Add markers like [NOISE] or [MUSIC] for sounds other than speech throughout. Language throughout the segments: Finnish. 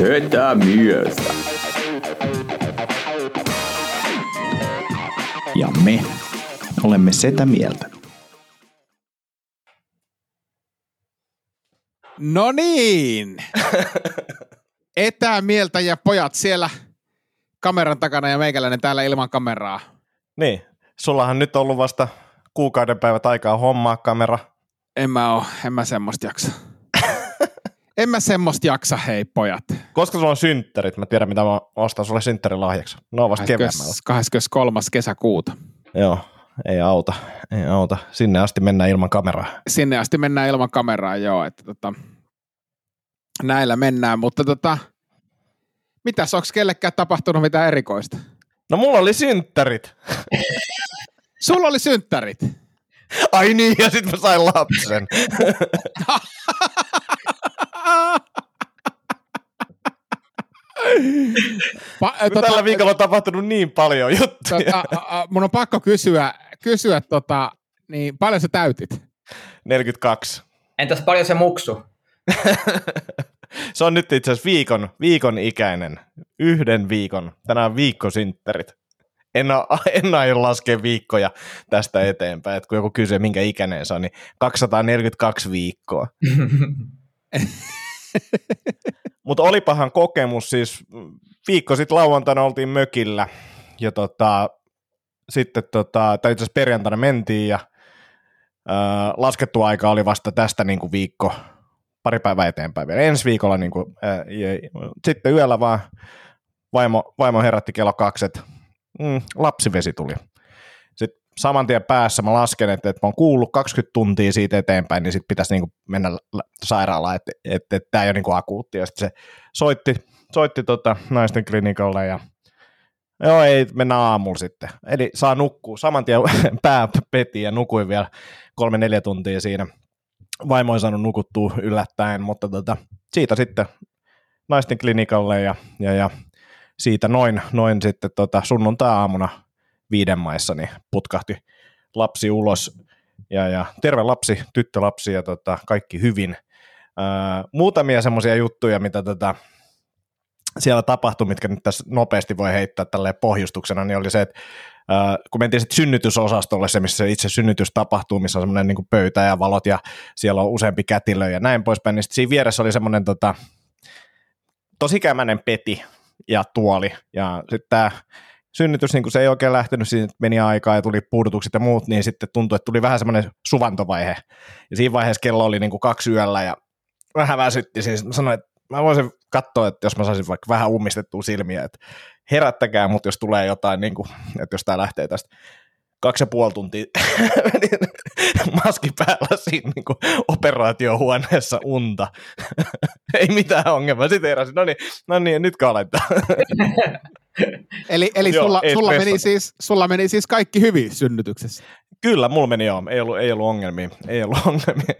Sötä mieltä. Ja me olemme Setä Mieltä. No niin. [LAUGHS] Etämieltä ja pojat siellä kameran takana ja meikäläinen täällä ilman kameraa. Niin, sullahan nyt on ollut vasta kuukauden päivät aikaa hommaa kamera. En mä oo, en mä semmoista jaksa. En mä semmoista jaksa, hei pojat. Koska sulla on synttärit, mä tiedän mitä mä ostan sulle synttärilahjaksi. No vasta keväämällä. 23. kesäkuuta. Joo, ei auta, ei auta. Sinne asti mennään ilman kameraa. Sinne asti mennään ilman kameraa, joo. Että tota, näillä mennään, mutta tota, mitäs, onko kellekään tapahtunut mitään erikoista? No mulla oli synttärit. Sulla oli synttärit. Ai niin, ja sitten mä sain lapsen. [LAUGHS] Pa- tota, Tällä viikolla on tapahtunut niin paljon juttuja. Tota, a, a, mun on pakko kysyä, kysyä tota, niin paljon sä täytit? 42. Entäs paljon se muksu? [LAUGHS] se on nyt itse asiassa viikon, viikon ikäinen. Yhden viikon. Tänään on viikkosynttärit. En, [LAUGHS] en aio laskea viikkoja tästä eteenpäin, että kun joku kysyy, minkä ikäinen se on, niin 242 viikkoa. [LAUGHS] Mutta olipahan kokemus, siis viikko sitten lauantaina oltiin mökillä ja tota, sitten tota, tai itse perjantaina mentiin ja ää, laskettu aika oli vasta tästä niin kuin viikko, pari päivää eteenpäin vielä. Ensi viikolla niin kuin, ja, sitten yöllä vaan vaimo, vaimo herätti kello kaksi, että mm, lapsivesi tuli. Saman tien päässä mä lasken, että, että mä oon kuullut 20 tuntia siitä eteenpäin, niin sitten pitäisi niin mennä sairaalaan, että, että, että tämä ei ole niin akuutti. Ja sitten se soitti, soitti tota naisten klinikalle ja Joo, ei, mennä aamulla sitten. Eli saa nukkua. Saman tien [LAUGHS] pää peti ja nukuin vielä kolme-neljä tuntia siinä. Vaimo ei saanut nukuttua yllättäen, mutta tota, siitä sitten naisten klinikalle ja, ja, ja siitä noin, noin sitten tota sunnuntai-aamuna viiden maissa niin putkahti lapsi ulos. Ja, ja terve lapsi, tyttölapsi ja tota, kaikki hyvin. Ää, muutamia semmoisia juttuja, mitä tota, siellä tapahtui, mitkä nyt tässä nopeasti voi heittää tälleen pohjustuksena, niin oli se, että äh, kun mentiin sitten synnytysosastolle, se missä se itse synnytys tapahtuu, missä on semmoinen niin pöytä ja valot ja siellä on useampi kätilö ja näin poispäin, niin siinä vieressä oli semmoinen tota, tosi kämänen peti ja tuoli ja sitten tämä synnytys, niin kun se ei oikein lähtenyt, siinä meni aikaa ja tuli puudutukset ja muut, niin sitten tuntui, että tuli vähän semmoinen suvantovaihe. Ja siinä vaiheessa kello oli niin kuin kaksi yöllä ja vähän väsytti, siis sanoin, että mä voisin katsoa, että jos mä saisin vaikka vähän ummistettua silmiä, että herättäkää, mutta jos tulee jotain, niin kuin, että jos tämä lähtee tästä kaksi ja puoli tuntia [LAUGHS] maski päällä siinä niin kuin operaatiohuoneessa unta. [LAUGHS] Ei mitään ongelmaa. Sitten heräsin, no niin, no niin nyt kalentaa. [LAUGHS] [LAUGHS] eli eli Joo, sulla, sulla, meni siis, sulla meni siis kaikki hyvin synnytyksessä? Kyllä, mulla meni joo. Ei ollut, ei ollut ongelmia. Ei ollut [LAUGHS] ongelmia.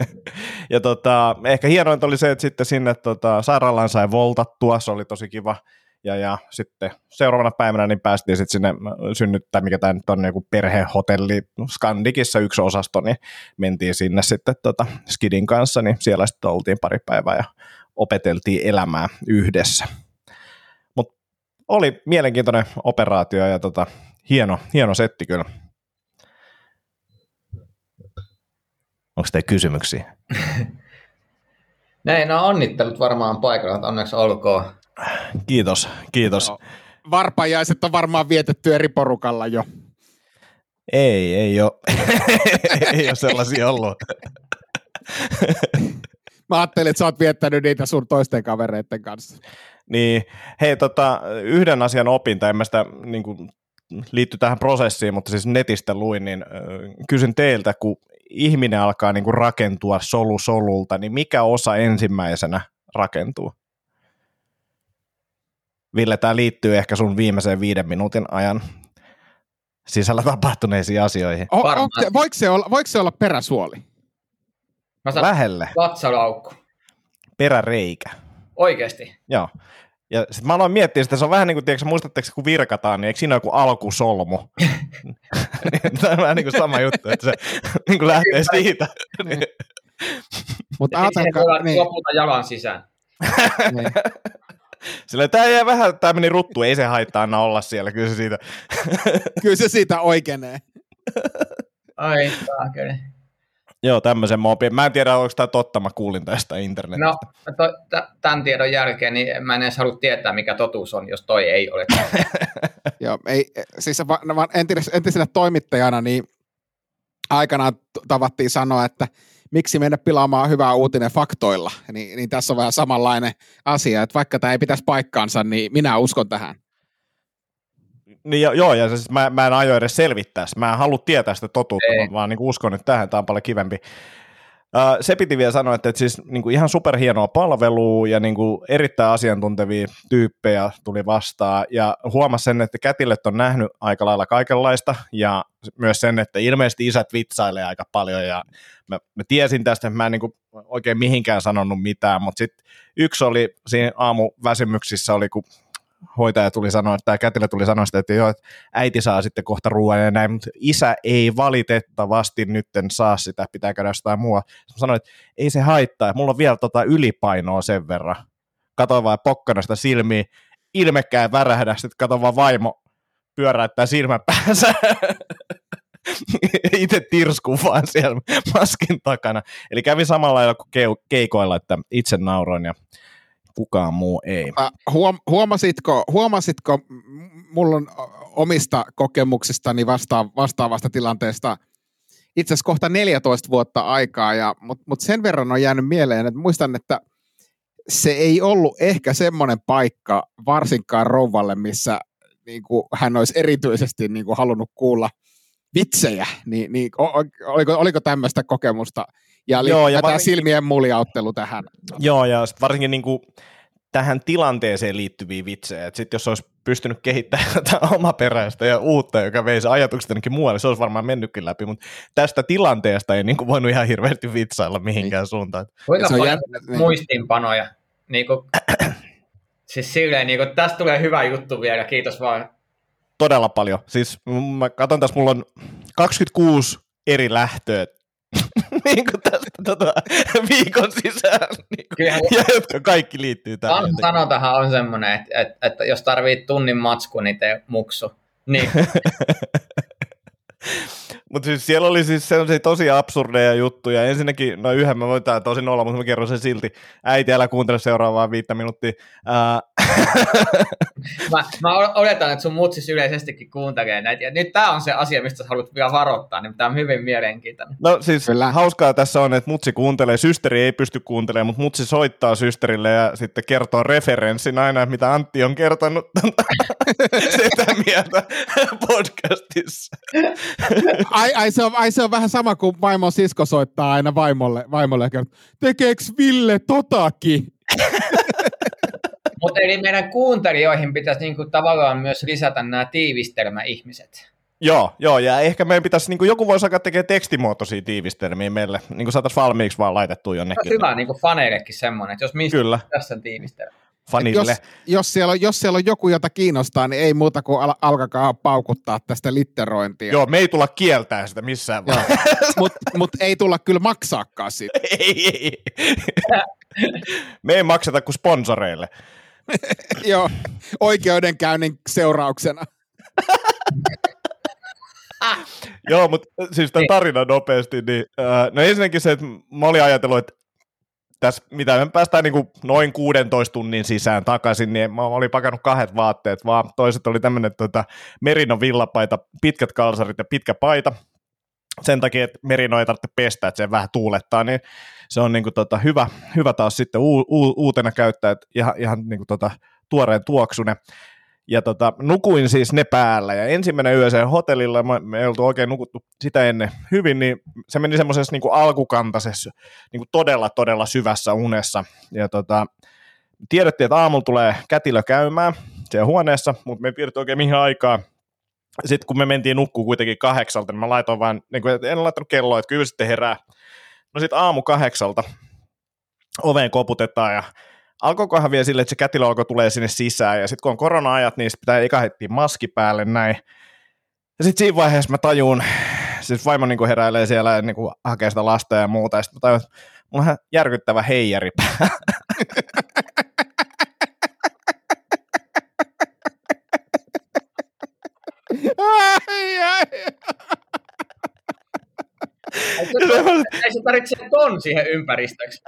Ja tota, ehkä hienointa oli se, että sitten sinne tota, sairaalaan sai voltattua. Se oli tosi kiva. Ja, ja sitten seuraavana päivänä niin päästiin sitten sinne synnyttää, mikä tämä nyt on joku perhehotelli Skandikissa yksi osasto, niin mentiin sinne sitten tota Skidin kanssa, niin siellä sitten oltiin pari päivää ja opeteltiin elämää yhdessä. Oli mielenkiintoinen operaatio ja tota, hieno, hieno setti kyllä. Onko teillä kysymyksiä? [LAUGHS] Näin, no onnittelut varmaan paikalla, onneksi olkoon. Kiitos, kiitos. No, varpajaiset on varmaan vietetty eri porukalla jo. Ei, ei ole, [LAUGHS] ei ole sellaisia ollut. [LAUGHS] Mä ajattelin, että sä oot viettänyt niitä sun toisten kavereiden kanssa. Niin, hei tota, yhden asian opin, tai en mä sitä niin kuin, liitty tähän prosessiin, mutta siis netistä luin, niin äh, kysyn teiltä, kun ihminen alkaa niin kuin rakentua solu solulta, niin mikä osa ensimmäisenä rakentuu? Ville, tämä liittyy ehkä sun viimeiseen viiden minuutin ajan sisällä tapahtuneisiin asioihin. O, se, voiko, se olla, voiko se olla peräsuoli? Mä sanon Lähelle, vatsalaukku. peräreikä. Oikeesti. Joo. Ja sitten mä aloin miettiä sitä, se on vähän niin kuin, tiedätkö, muistatteko, kun virkataan, niin eikö siinä ole joku alkusolmu? [LAUGHS] Tämä on vähän niin kuin sama juttu, että se niin kuin lähtee siitä. Mutta sitten siihen ajatelkaa, niin, lopulta jalan sisään. niin. [LAUGHS] Sillä tämä jää vähän, tämä meni ruttu, ei se haittaa aina olla siellä, kyllä se siitä. kyllä se siitä oikeenee. Ai saakeli. Joo, tämmöisen mä opin. Mä en tiedä, onko tämä totta, mä kuulin tästä internetistä. No, to, t- tämän tiedon jälkeen niin mä en edes halua tietää, mikä totuus on, jos toi ei ole. [LAUGHS] Joo, ei, siis va, no, va, entis, entisenä toimittajana niin aikanaan tavattiin sanoa, että miksi mennä pilaamaan hyvää uutinen faktoilla. Niin, niin tässä on vähän samanlainen asia, että vaikka tämä ei pitäisi paikkaansa, niin minä uskon tähän. Niin, jo- joo, ja siis mä, mä en aio edes selvittää sitä. Mä en halua tietää sitä totuutta, Ei. vaan niin uskon, että tähän tämä on paljon kivempi. Se piti vielä sanoa, että, että siis niin kuin ihan superhienoa palvelua ja niin kuin erittäin asiantuntevia tyyppejä tuli vastaan ja huomasi sen, että kätilöt on nähnyt aika lailla kaikenlaista ja myös sen, että ilmeisesti isät vitsailee aika paljon ja mä, mä tiesin tästä, että mä en niin kuin oikein mihinkään sanonut mitään, mutta sitten yksi oli siinä aamuväsymyksissä oli, kun hoitaja tuli sanoa, tämä kätilö tuli sanoa sitä, että joo, että äiti saa sitten kohta ruoan ja näin, mutta isä ei valitettavasti nytten saa sitä, pitää käydä. Sitten mä sanoin, että ei se haittaa, mulla on vielä tota ylipainoa sen verran. Katoin vaan pokkana sitä silmiä, ilmekään värähdä, sitten katon vaan vaimo pyöräyttää silmän päänsä. [LAUGHS] Itse tirskuu vaan siellä maskin takana. Eli kävi samalla lailla kuin keikoilla, että itse nauroin ja kukaan muu ei. Äh, Huom, huomasitko, huomasitko, mulla on omista kokemuksistani vasta, vastaavasta tilanteesta itse asiassa kohta 14 vuotta aikaa, ja, mutta mut sen verran on jäänyt mieleen, että muistan, että se ei ollut ehkä semmoinen paikka varsinkaan rouvalle, missä niin kuin, hän olisi erityisesti niin kuin, halunnut kuulla vitsejä, niin, niin oliko, oliko tämmöistä kokemusta? Ja oli Joo, ja tämä varsinkin- silmien muljauttelu tähän. Joo, ja sit varsinkin niin kuin tähän tilanteeseen liittyviä vitsejä. että Sitten jos olisi pystynyt kehittämään [LAUGHS] jotain omaperäistä ja uutta, joka veisi ajatukset jonnekin muualle, se olisi varmaan mennytkin läpi, mutta tästä tilanteesta ei niin kuin voinut ihan hirveästi vitsailla mihinkään suuntaan. Kuinka Se on paljon jännä, niin. muistiinpanoja? Niin kuin, [CLEARS THROAT] siis silleen, niin kuin, tästä tulee hyvä juttu vielä, kiitos vaan. Todella paljon. Siis mä katson tässä, mulla on 26 eri lähtöä [LAUGHS] niin kuin tästä tota, viikon sisään, niin kuin, Kyllähän ja jotka kaikki liittyy tähän. vanha sanontahan on semmoinen, että, että, että jos tarvii tunnin matsku, niin tee muksu. Niin, [LAUGHS] Mutta siis siellä oli siis sellaisia tosi absurdeja juttuja. Ensinnäkin, no yhden mä voin tää tosin olla, mutta mä kerron sen silti. Äiti, älä kuuntele seuraavaa viittä minuuttia. Ää, mä, mä oletan, että sun mutsis yleisestikin kuuntelee näitä. Ja nyt tämä on se asia, mistä sä haluat vielä varoittaa, niin tämä on hyvin mielenkiintoinen. no siis Kyllä. hauskaa tässä on, että mutsi kuuntelee, systeri ei pysty kuuntelemaan, mutta mutsi soittaa systerille ja sitten kertoo referenssin aina, mitä Antti on kertonut [LAUGHS] sitä mieltä podcastissa. Ai, ai, se on, ai se on vähän sama kuin vaimon sisko soittaa aina vaimolle, vaimolle ja kertoo, tekeeks Ville totakin? Mutta eli meidän kuuntelijoihin pitäisi niinku tavallaan myös lisätä nämä tiivistelmäihmiset. Joo, joo, ja ehkä meidän pitäisi, niin kuin joku voisi alkaa tekemään tekstimuotoisia tiivistelmiä meille, niin kuin saataisiin valmiiksi vaan laitettua Se on jonnekin. hyvä niin faneillekin semmoinen, että jos mistä Kyllä, tässä on tiivistelmä. fanille. Jos, jos, siellä on, jos siellä on joku, jota kiinnostaa, niin ei muuta kuin al- alkakaa paukuttaa tästä litterointia. Joo, me ei tulla kieltää sitä missään vaiheessa. [LAUGHS] Mutta mut ei tulla kyllä maksaakaan siitä. [LAUGHS] ei, ei. Me ei makseta kuin sponsoreille. [LAUGHS] Joo, oikeudenkäynnin seurauksena. Joo, mutta siis tämän tarinan nopeasti, niin äh, no ensinnäkin se, että mä olin ajatellut, että tässä, mitä me päästään niin noin 16 tunnin sisään takaisin, niin mä olin pakannut kahdet vaatteet, vaan toiset oli tämmöinen tota, merino villapaita, pitkät kalsarit ja pitkä paita, sen takia, että merino ei tarvitse pestä, että se vähän tuulettaa, niin se on niin kuin, tota, hyvä, hyvä taas sitten uu, uu, uutena käyttää, että ihan, ihan niin kuin, tota, tuoreen tuoksune. Ja tota, nukuin siis ne päällä, ja ensimmäinen yö sen hotellilla, me ei oltu oikein nukuttu sitä ennen hyvin, niin se meni semmoisessa niin alkukantaisessa, niin kuin todella, todella syvässä unessa. Ja tota, tiedettiin, että aamulla tulee kätilö käymään siellä huoneessa, mutta me ei oikein mihin aikaa. Sitten kun me mentiin nukkuu kuitenkin kahdeksalta, niin mä laitoin vain, niin kuin, en laittanut kelloa, että kyllä sitten herää. No sitten aamu kahdeksalta oveen koputetaan ja alkoikohan vielä sille, että se kätilö alkoi tulee sinne sisään, ja sitten kun on korona-ajat, niin pitää eka heti maski päälle näin. Ja sitten siinä vaiheessa mä tajun, siis vaimo niin heräilee siellä ja niin hakee sitä lasta ja muuta, ja sitten mä tajun, että mulla on järkyttävä heijari ai. Ei se tarvitse ton siihen ympäristöksi.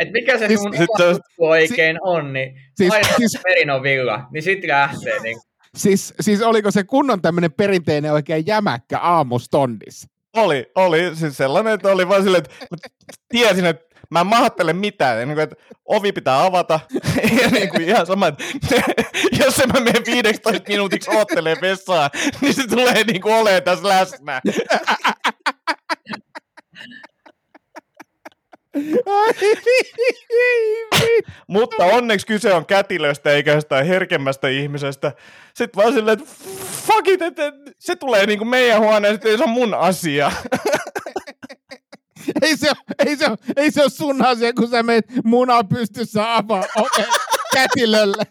Et mikä se Siis- sun sit oma oikein on, niin Siis- aina siis- Merinon villa, niin sitten lähtee. Niin. Siis, siis oliko se kunnon tämmöinen perinteinen oikein jämäkkä aamustondis? Oli, oli siis sellainen, että oli vaan silleen, että tiesin, että mä en mahattele mitään, niin kuin, että ovi pitää avata, [LAUGHS] ja niin kuin ihan sama, että [LAUGHS] jos en mä mene 15 minuutiksi oottelee vessaan, [LAUGHS] niin se tulee niin kuin olemaan tässä läsnä. Mutta onneksi kyse on kätilöstä eikä jostain herkemmästä ihmisestä. Sitten vaan silleen, että fuck it, että se tulee niinku meidän huoneesta, ei se on mun asia. Ei, se, ei, se, ei se ole sun asia, kun sä menet muna pystyssä avaa oven kätilölle.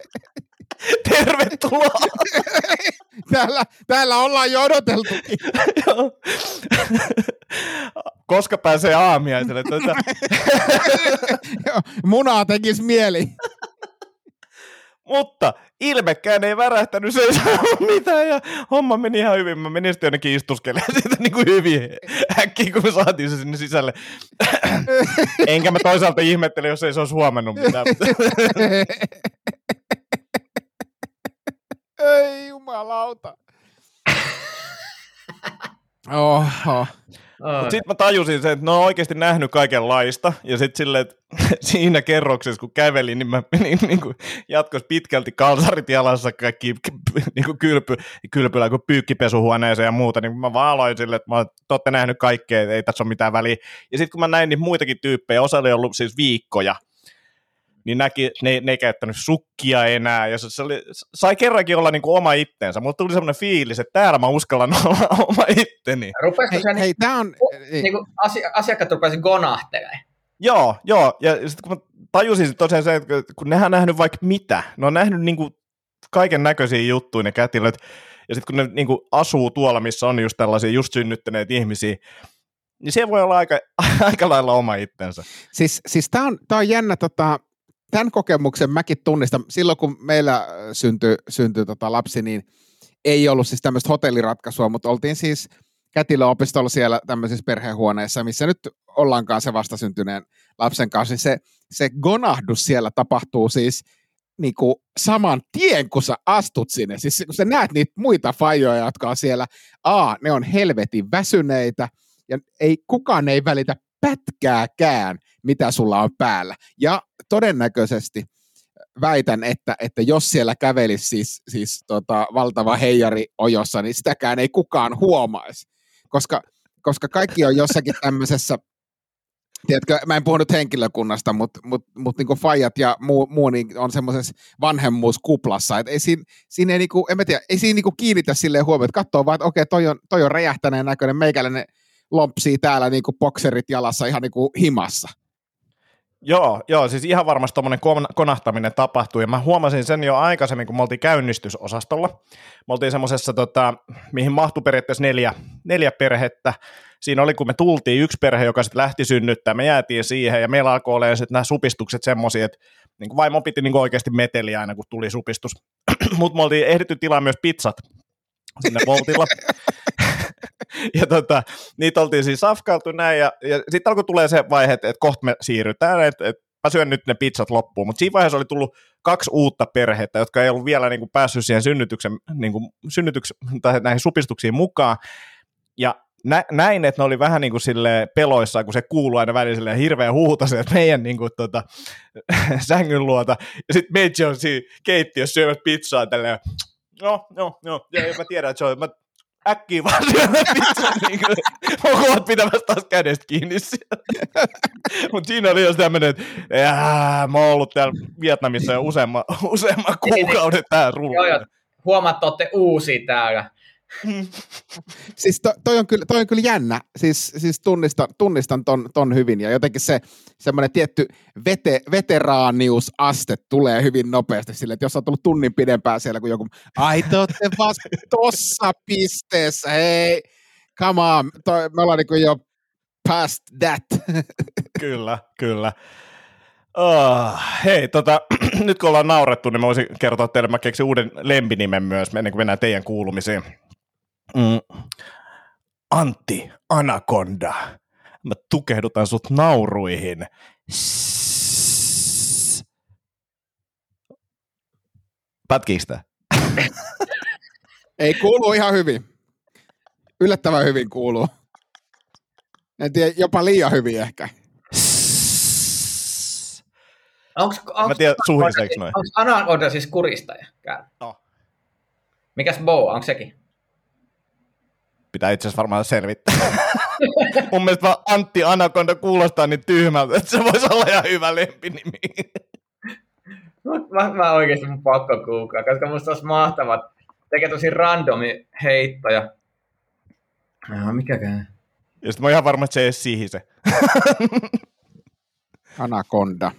Tervetuloa. Täällä, täällä ollaan jo odoteltukin. Joo. Koska pääsee aamiaiselle. Tuota, [LAUGHS] Munaa tekis mieli. Mutta ilmekään ei värähtänyt, se ei saanut mitään ja homma meni ihan hyvin. Mä menin sitten jonnekin istuskelemaan [LAUGHS] siitä niin kuin hyvin äkkiä, kun me saatiin se sinne sisälle. [LAUGHS] Enkä mä toisaalta ihmettele, jos ei se olisi huomannut mitään. Ei jumalauta. Oho. Oh. Sitten mä tajusin sen, että ne on oikeasti nähnyt kaikenlaista. Ja sitten silleen, että [LAUGHS] siinä kerroksessa, kun kävelin, niin mä menin niin kuin jatkos pitkälti kalsarit jalassa kaikki [LAUGHS] niin kuin kylpy, kylpylä kuin pyykkipesuhuoneeseen ja muuta. Niin mä vaan aloin silleen, että mä oon, te ootte nähnyt kaikkea, ei tässä ole mitään väliä. Ja sitten kun mä näin niitä muitakin tyyppejä, osa oli ollut siis viikkoja, niin näki, ne, ne ei käyttänyt sukkia enää, ja se, se oli, sai kerrankin olla niin kuin oma itteensä. Mulla tuli semmoinen fiilis, että täällä mä uskallan [LAUGHS] olla oma itteni. Rupesiko Hei, se niin, hei tää on... niin kuin asia, asiakkaat rupesivat gonahtelemaan? Joo, joo, ja sitten kun mä tajusin sit tosiaan se, että kun nehän on nähnyt vaikka mitä, ne on nähnyt niinku kaiken näköisiä juttuja ne kätilöt, ja sitten kun ne niinku asuu tuolla, missä on just tällaisia just synnyttäneitä ihmisiä, niin se voi olla aika, [LAUGHS] aika lailla oma itsensä. Siis, siis tämä on, tää on jännä, tota, tämän kokemuksen mäkin tunnistan. Silloin kun meillä syntyi, syntyi tota lapsi, niin ei ollut siis tämmöistä hotelliratkaisua, mutta oltiin siis kätilöopistolla siellä tämmöisessä perhehuoneessa, missä nyt ollaankaan se vastasyntyneen lapsen kanssa, niin se, se gonahdus siellä tapahtuu siis niin kuin saman tien, kun sä astut sinne. Siis kun sä näet niitä muita fajoja, jotka on siellä, A, ne on helvetin väsyneitä, ja ei, kukaan ei välitä pätkääkään, mitä sulla on päällä. Ja todennäköisesti väitän, että, että jos siellä kävelisi siis, siis tota, valtava heijari ojossa, niin sitäkään ei kukaan huomaisi. Koska, koska kaikki on jossakin tämmöisessä, tiedätkö, mä en puhu nyt henkilökunnasta, mutta mut, mut niinku faijat ja muu, muu niin on semmoisessa vanhemmuuskuplassa. Et ei siinä, siinä ei, niinku, en mä tiedä, ei siinä niinku kiinnitä silleen huomioon, että katsoo vaan, että okei, toi on, toi on räjähtäneen näköinen, meikäläinen lompsii täällä niinku bokserit jalassa ihan niinku himassa. Joo, joo, siis ihan varmasti tuommoinen konahtaminen tapahtui, ja mä huomasin sen jo aikaisemmin, kun me oltiin käynnistysosastolla. Me oltiin semmoisessa, tota, mihin mahtui periaatteessa neljä, neljä perhettä. Siinä oli, kun me tultiin, yksi perhe, joka sitten lähti synnyttää, me jäätiin siihen, ja meillä alkoi olemaan sitten nämä supistukset semmoisia, että niin kuin vaimo piti niin kuin oikeasti meteliä aina, kun tuli supistus. [CLEARS THROAT] Mutta me oltiin ehditty tilaa myös pizzat sinne Voltilla. [LAUGHS] ja tota, niitä oltiin siis safkailtu näin, ja, ja sitten alkoi tulee se vaihe, että, että kohta me siirrytään, että, että mä syön nyt ne pizzat loppuun, mutta siinä vaiheessa oli tullut kaksi uutta perhettä, jotka ei ollut vielä niin kuin päässyt siihen synnytyksen, niin kuin synnytyksen tai näihin supistuksiin mukaan, ja nä, näin, että ne oli vähän niin kuin sille peloissaan, kun se kuuluu aina välillä silleen hirveän huutasen, että meidän niin kuin, tota, [LAUGHS] sängyn luota. Ja sitten Meitsi on siinä keittiössä syömässä pizzaa tälleen, no, no, no, ja mä tiedän, että se on, mä äkkiä vaan syömään pizzaa, [LAUGHS] niin kuin, oon pitämässä taas kädestä kiinni [LAUGHS] Mutta siinä oli jos tämmöinen, että mä oon ollut täällä Vietnamissa jo useamman, useamman kuukauden tää rulla. Joo, joo. Huomaat, että olette uusi täällä. [LAUGHS] siis to, toi, on kyllä, toi on kyllä jännä, siis, siis tunnistan, tunnistan ton, ton hyvin ja jotenkin se semmoinen tietty vete, veteraaniusaste tulee hyvin nopeasti sille, että jos on tullut tunnin pidempään siellä kuin joku, ai te olette vasta tossa pisteessä, hei, come on, toi, me ollaan niin jo past that. [LAUGHS] kyllä, kyllä. Oh, hei, tota, [CLEARS THROAT] nyt kun ollaan naurettu, niin mä voisin kertoa teille, mä keksin uuden lempinimen myös, ennen kuin mennään teidän kuulumisiin. Mm. Antti Anaconda. Mä tukehdutan sut nauruihin. Pätkiikö [LAUGHS] Ei kuulu ihan hyvin. Yllättävän hyvin kuuluu. En tiedä, jopa liian hyvin ehkä. Onks, onks, Mä tiedän, suhiseeko noin. Onko Anaconda siis kuristaja? No. Mikäs Bo, onko sekin? Pitää itse asiassa varmaan selvittää. [LAUGHS] Mun mielestä vaan Antti Anaconda kuulostaa niin tyhmältä, että se voisi olla ihan hyvä lempinimi. [LAUGHS] mä, mä oikeasti mun pakko kuukaa, koska musta olisi mahtavat. Tekee tosi randomi heittoja. No, mikäkään. Ja sitten mä oon ihan varma, että se ei edes se. [LAUGHS] Anaconda.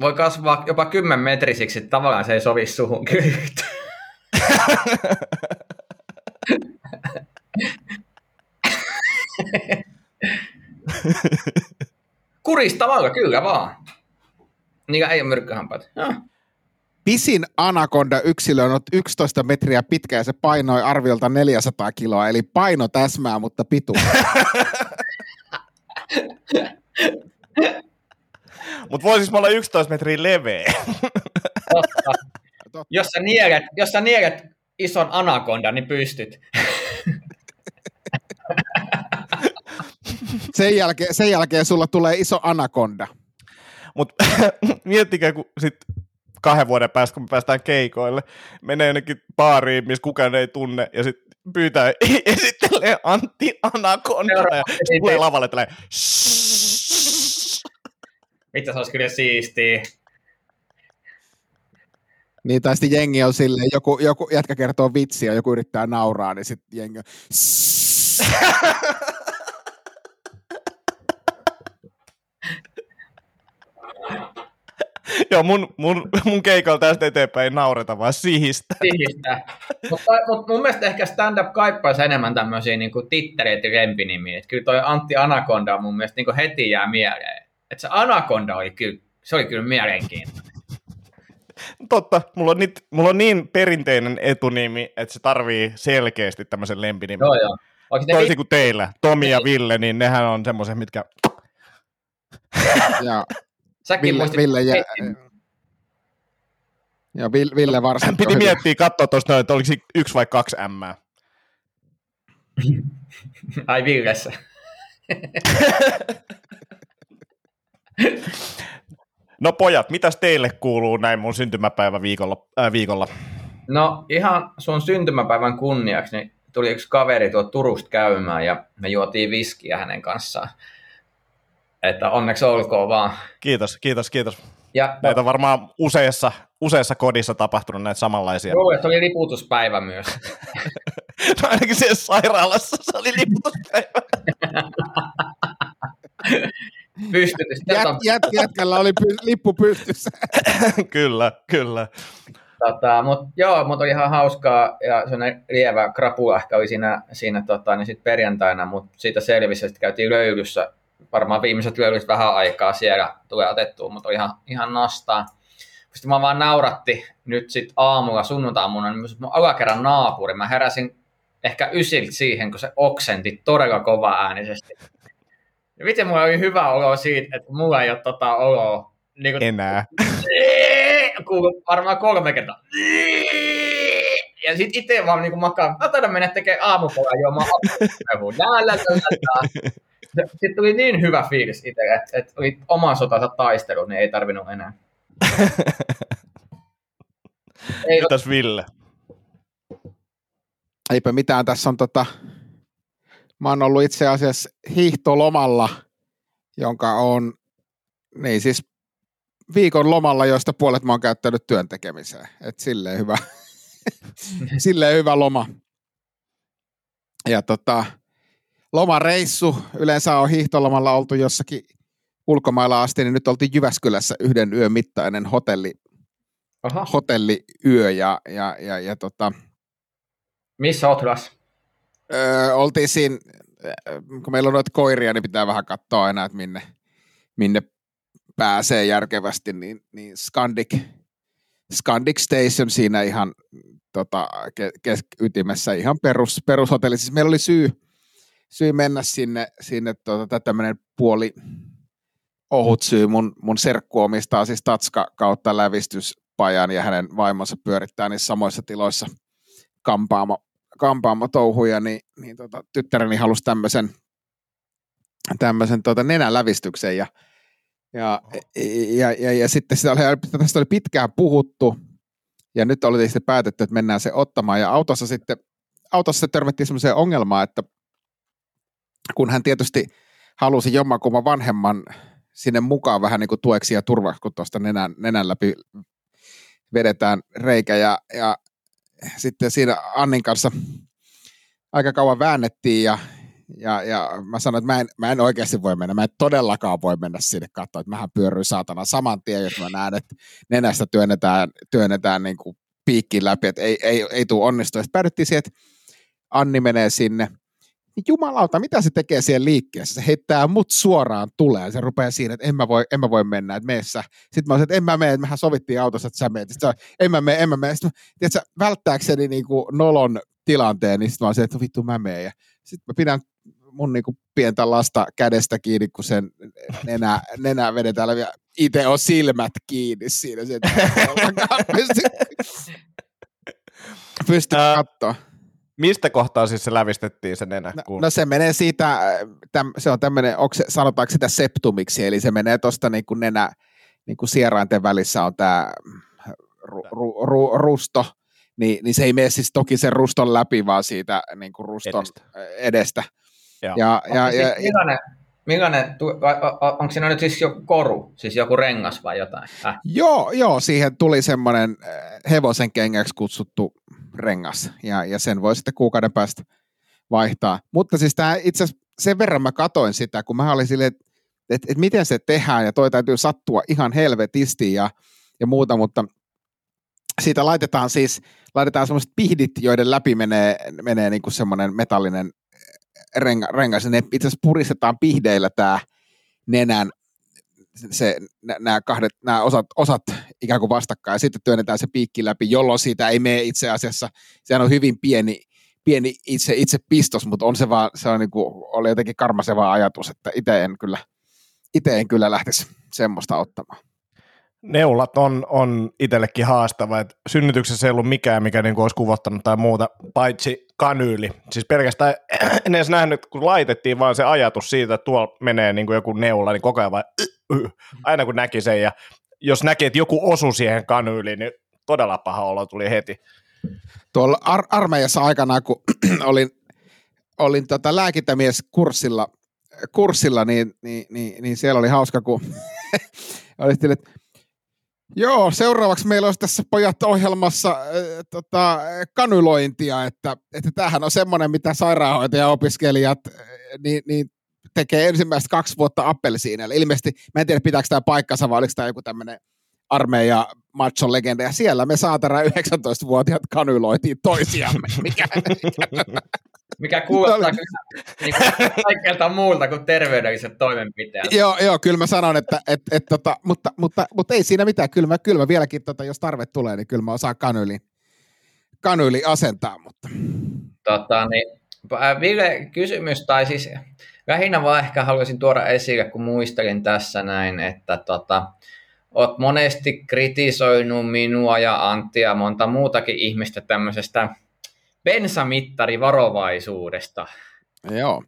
Voi kasvaa jopa 10 metrisiksi, tavallaan se ei sovi suhun kyllä. Kuristavalla, kyllä vaan. Niin ei ole myrkkyhampaat. No. Pisin anakonda yksilö on 11 metriä pitkä ja se painoi arviolta 400 kiloa, eli paino täsmää, mutta pitu. [LAUGHS] Mutta voisis mä olla 11 metriä leveä. Totta. Jos sä nielet, jos sä nielet ison anakonda, niin pystyt. Sen, jälkeen, sen jälkeen sulla tulee iso anakonda. Mutta [LAUGHS] miettikää, kun sit kahden vuoden päästä, kun me päästään keikoille, menee jonnekin baariin, missä kukaan ei tunne, ja sitten pyytää, [LAUGHS] esittelee Antti Anaconda, ja sitten tulee lavalle tällä Mitä se olisi kyllä siistiä. Niin, tai sitten jengi on silleen, joku, joku jätkä kertoo vitsiä, joku yrittää nauraa, niin sitten jengi on... [LAUGHS] [LAUGHS] Joo, mun, mun, mun keikalla tästä eteenpäin ei naureta, vaan sihistä. Sihistä. Mutta mut mun mielestä ehkä stand-up kaipaisi enemmän tämmöisiä niin titteleitä ja lempinimiä. Et kyllä toi Antti Anaconda mun mielestä niin heti jää mieleen. Että se Anaconda oli kyllä, se oli kyllä mielenkiintoinen. Totta, mulla on, nyt, mulla on niin perinteinen etunimi, että se tarvii selkeästi tämmöisen lempinimen. Joo, joo. Toisin vi- kuin teillä, Tomi ja. Ville, niin nehän on semmoiset, mitkä... ja Säkin Ville, Ville, ja, ja Ville varsin. Piti miettiä, katsoa tuosta, että oliko yksi vai kaksi M. [LAUGHS] Ai Villessä. [LAUGHS] No pojat, mitäs teille kuuluu näin mun syntymäpäivä viikolla? Äh, viikolla? No ihan sun syntymäpäivän kunniaksi niin tuli yksi kaveri tuo Turusta käymään ja me juotiin viskiä hänen kanssaan. Että onneksi olkoon vaan. Kiitos, kiitos, kiitos. Ja, näitä on varmaan useassa, useassa kodissa tapahtunut näitä samanlaisia. Joo, se oli liputuspäivä myös. [LAUGHS] no ainakin siellä sairaalassa se oli liputuspäivä. Pystytys. Jät, jät, jätkällä oli py, lippu pystyssä. [LAUGHS] kyllä, kyllä. Tota, mut, joo, mutta oli ihan hauskaa ja sellainen lievä krapula ehkä oli siinä, siinä tota, niin sit perjantaina, mutta siitä selvisi, että käytiin löylyssä varmaan viimeiset löylyt vähän aikaa siellä tulee otettua, mutta ihan, ihan nastaa. Sitten mä vaan nauratti nyt sit aamulla, sunnuntaamuna, niin mun alakerran naapuri, mä heräsin ehkä ysiltä siihen, kun se oksenti todella kova äänisesti. Ja miten mulla oli hyvä olo siitä, että mulla ei ole tota oloa. Niin kuin, Enää. [LAUGHS] Kuuluu varmaan kolme kertaa. ja sitten itse vaan niin makaan, mä taidan mennä tekemään aamupalaa juomaan [LAUGHS] Sitten tuli niin hyvä fiilis itse, että, että oli oman sotansa taistelu, niin ei tarvinnut enää. [LAUGHS] ei Mitäs Ville? Eipä mitään, tässä on tota, mä oon ollut itse asiassa hiihtolomalla, jonka on, niin siis viikon lomalla, joista puolet mä oon käyttänyt työn tekemiseen. Et silleen hyvä, [LAUGHS] silleen hyvä loma. Ja tota, lomareissu, yleensä on hiihtolomalla oltu jossakin ulkomailla asti, niin nyt oltiin Jyväskylässä yhden yön mittainen hotelli, Aha. hotelliyö. Ja, ja, ja, ja tota, Missä oot Öö, oltiin siinä, kun meillä on noita koiria, niin pitää vähän katsoa aina, että minne, minne pääsee järkevästi, niin, niin Scandic, Scandic Station siinä ihan tota, kes, ytimessä ihan perus, perushotelli. Siis meillä oli syy, syy mennä sinne, sinne tota, tämmöinen puoli ohut syy. Mun, mun serkku omistaa siis Tatska kautta lävistyspajan ja hänen vaimonsa pyörittää niissä samoissa tiloissa kampaamo, kampaamo touhuja, niin, niin tota, tyttäreni halusi tämmöisen, tämmöisen tota, nenälävistyksen ja ja, ja, ja, ja sitten sitä oli, tästä oli pitkään puhuttu, ja nyt oli sitten päätetty, että mennään se ottamaan. Ja autossa sitten, autossa törmättiin sellaiseen ongelmaan, että kun hän tietysti halusi jommankumman vanhemman sinne mukaan vähän niin kuin tueksi ja turvaksi, kun tuosta nenän, nenän läpi vedetään reikä. Ja, ja sitten siinä Annin kanssa aika kauan väännettiin ja ja, ja mä sanoin, että mä en, mä en oikeasti voi mennä, mä en todellakaan voi mennä sinne katsoa, että mähän pyörryy saatana saman tien, jos mä näen, että nenästä työnnetään, työnnetään niin kuin piikkiin läpi, että ei, ei, ei tule onnistua. Sitten päädyttiin siihen, että Anni menee sinne, jumalauta, mitä se tekee siihen liikkeessä? Se heittää mut suoraan tulee. Se rupeaa siinä, että en mä voi, en mä voi mennä, että meessä. Sitten mä olisin, että en mä mene, että mehän sovittiin autossa, että sä menet. Sitten en mä mene, en mä mene. Sitten tiedätkö, välttääkseni niin kuin nolon tilanteen, niin sitten mä olisin, että vittu mä menen. sitten mä pidän mun niinku pientä lasta kädestä kiinni, kun sen nenä, nenä vedetään läpi. Itse on silmät kiinni siinä. Se, [LAUGHS] pysty, [LAUGHS] pysty katsoa. Mistä kohtaa siis se lävistettiin se nenä? No, no se menee siitä, täm, se on tämmöinen, se, sanotaanko sitä septumiksi, eli se menee tuosta niin kuin nenä, niin kuin sierainten välissä on tämä ru, ru, ru, rusto, niin, niin se ei mene siis toki sen ruston läpi, vaan siitä niin kuin ruston edestä. edestä. Ja, ja, ja, ja, millainen, millainen, onko siinä nyt siis joku koru, siis joku rengas vai jotain? Äh. Joo, joo, siihen tuli semmoinen äh, hevosen kengäksi kutsuttu rengas, ja, ja sen voi sitten kuukauden päästä vaihtaa. Mutta siis tämä itse asiassa sen verran mä katoin sitä, kun mä olin silleen, että et, et miten se tehdään, ja toi täytyy sattua ihan helvetisti ja, ja muuta, mutta siitä laitetaan siis, laitetaan semmoiset pihdit, joiden läpi menee, menee niin kuin semmoinen metallinen renga, rengas, ne itse asiassa puristetaan pihdeillä tämä nenän, se, nämä kahdet, nämä osat, osat ikään kuin vastakkain, ja sitten työnnetään se piikki läpi, jolloin siitä ei mene itse asiassa, sehän on hyvin pieni, pieni itse, itse pistos, mutta on se vaan, se on niin kuin, oli jotenkin karmaseva ajatus, että itse en kyllä, itse en kyllä lähtisi semmoista ottamaan neulat on, on itsellekin haastava. Et synnytyksessä ei ollut mikään, mikä niinku olisi kuvottanut tai muuta, paitsi kanyyli. Siis pelkästään [CLEARS THROAT] en edes nähnyt, kun laitettiin vaan se ajatus siitä, että tuolla menee niinku joku neula, niin koko ajan vaan, [CLEARS THROAT] [LAUGHS] aina kun näki sen. Ja jos näki, että joku osu siihen kanyyliin, niin todella paha olo tuli heti. Tuolla ar- armeijassa aikanaan, kun [CLEARS THROAT] olin, olin tota lääkintämies kurssilla, niin, niin, niin, niin, siellä oli hauska, kun [LAUGHS] oli että Joo, seuraavaksi meillä olisi tässä pojat ohjelmassa äh, tota, kanylointia, että, että tämähän on semmoinen, mitä sairaanhoitaja-opiskelijat äh, niin, niin tekee ensimmäistä kaksi vuotta appelsiinille. Ilmeisesti, mä en tiedä pitääkö tämä paikkansa vai oliko tämä joku tämmöinen armeija macho legenda, ja siellä me saatana 19-vuotiaat kanyloitiin toisiamme. [LAUGHS] Mikä, mikä kuulostaa niin kaikkelta muulta kuin terveydelliset toimenpiteet. Joo, joo, kyllä mä sanon, että et, et, tota, mutta, mutta, mutta, ei siinä mitään. Kyllä mä, kyllä mä vieläkin, tota, jos tarve tulee, niin kyllä mä osaan kanyli, kanyli asentaa. Mutta. Tota, niin, Ville, kysymys, tai siis lähinnä vaan ehkä haluaisin tuoda esille, kun muistelin tässä näin, että tota, oot monesti kritisoinut minua ja Anttia monta muutakin ihmistä tämmöisestä bensamittarivarovaisuudesta. Joo.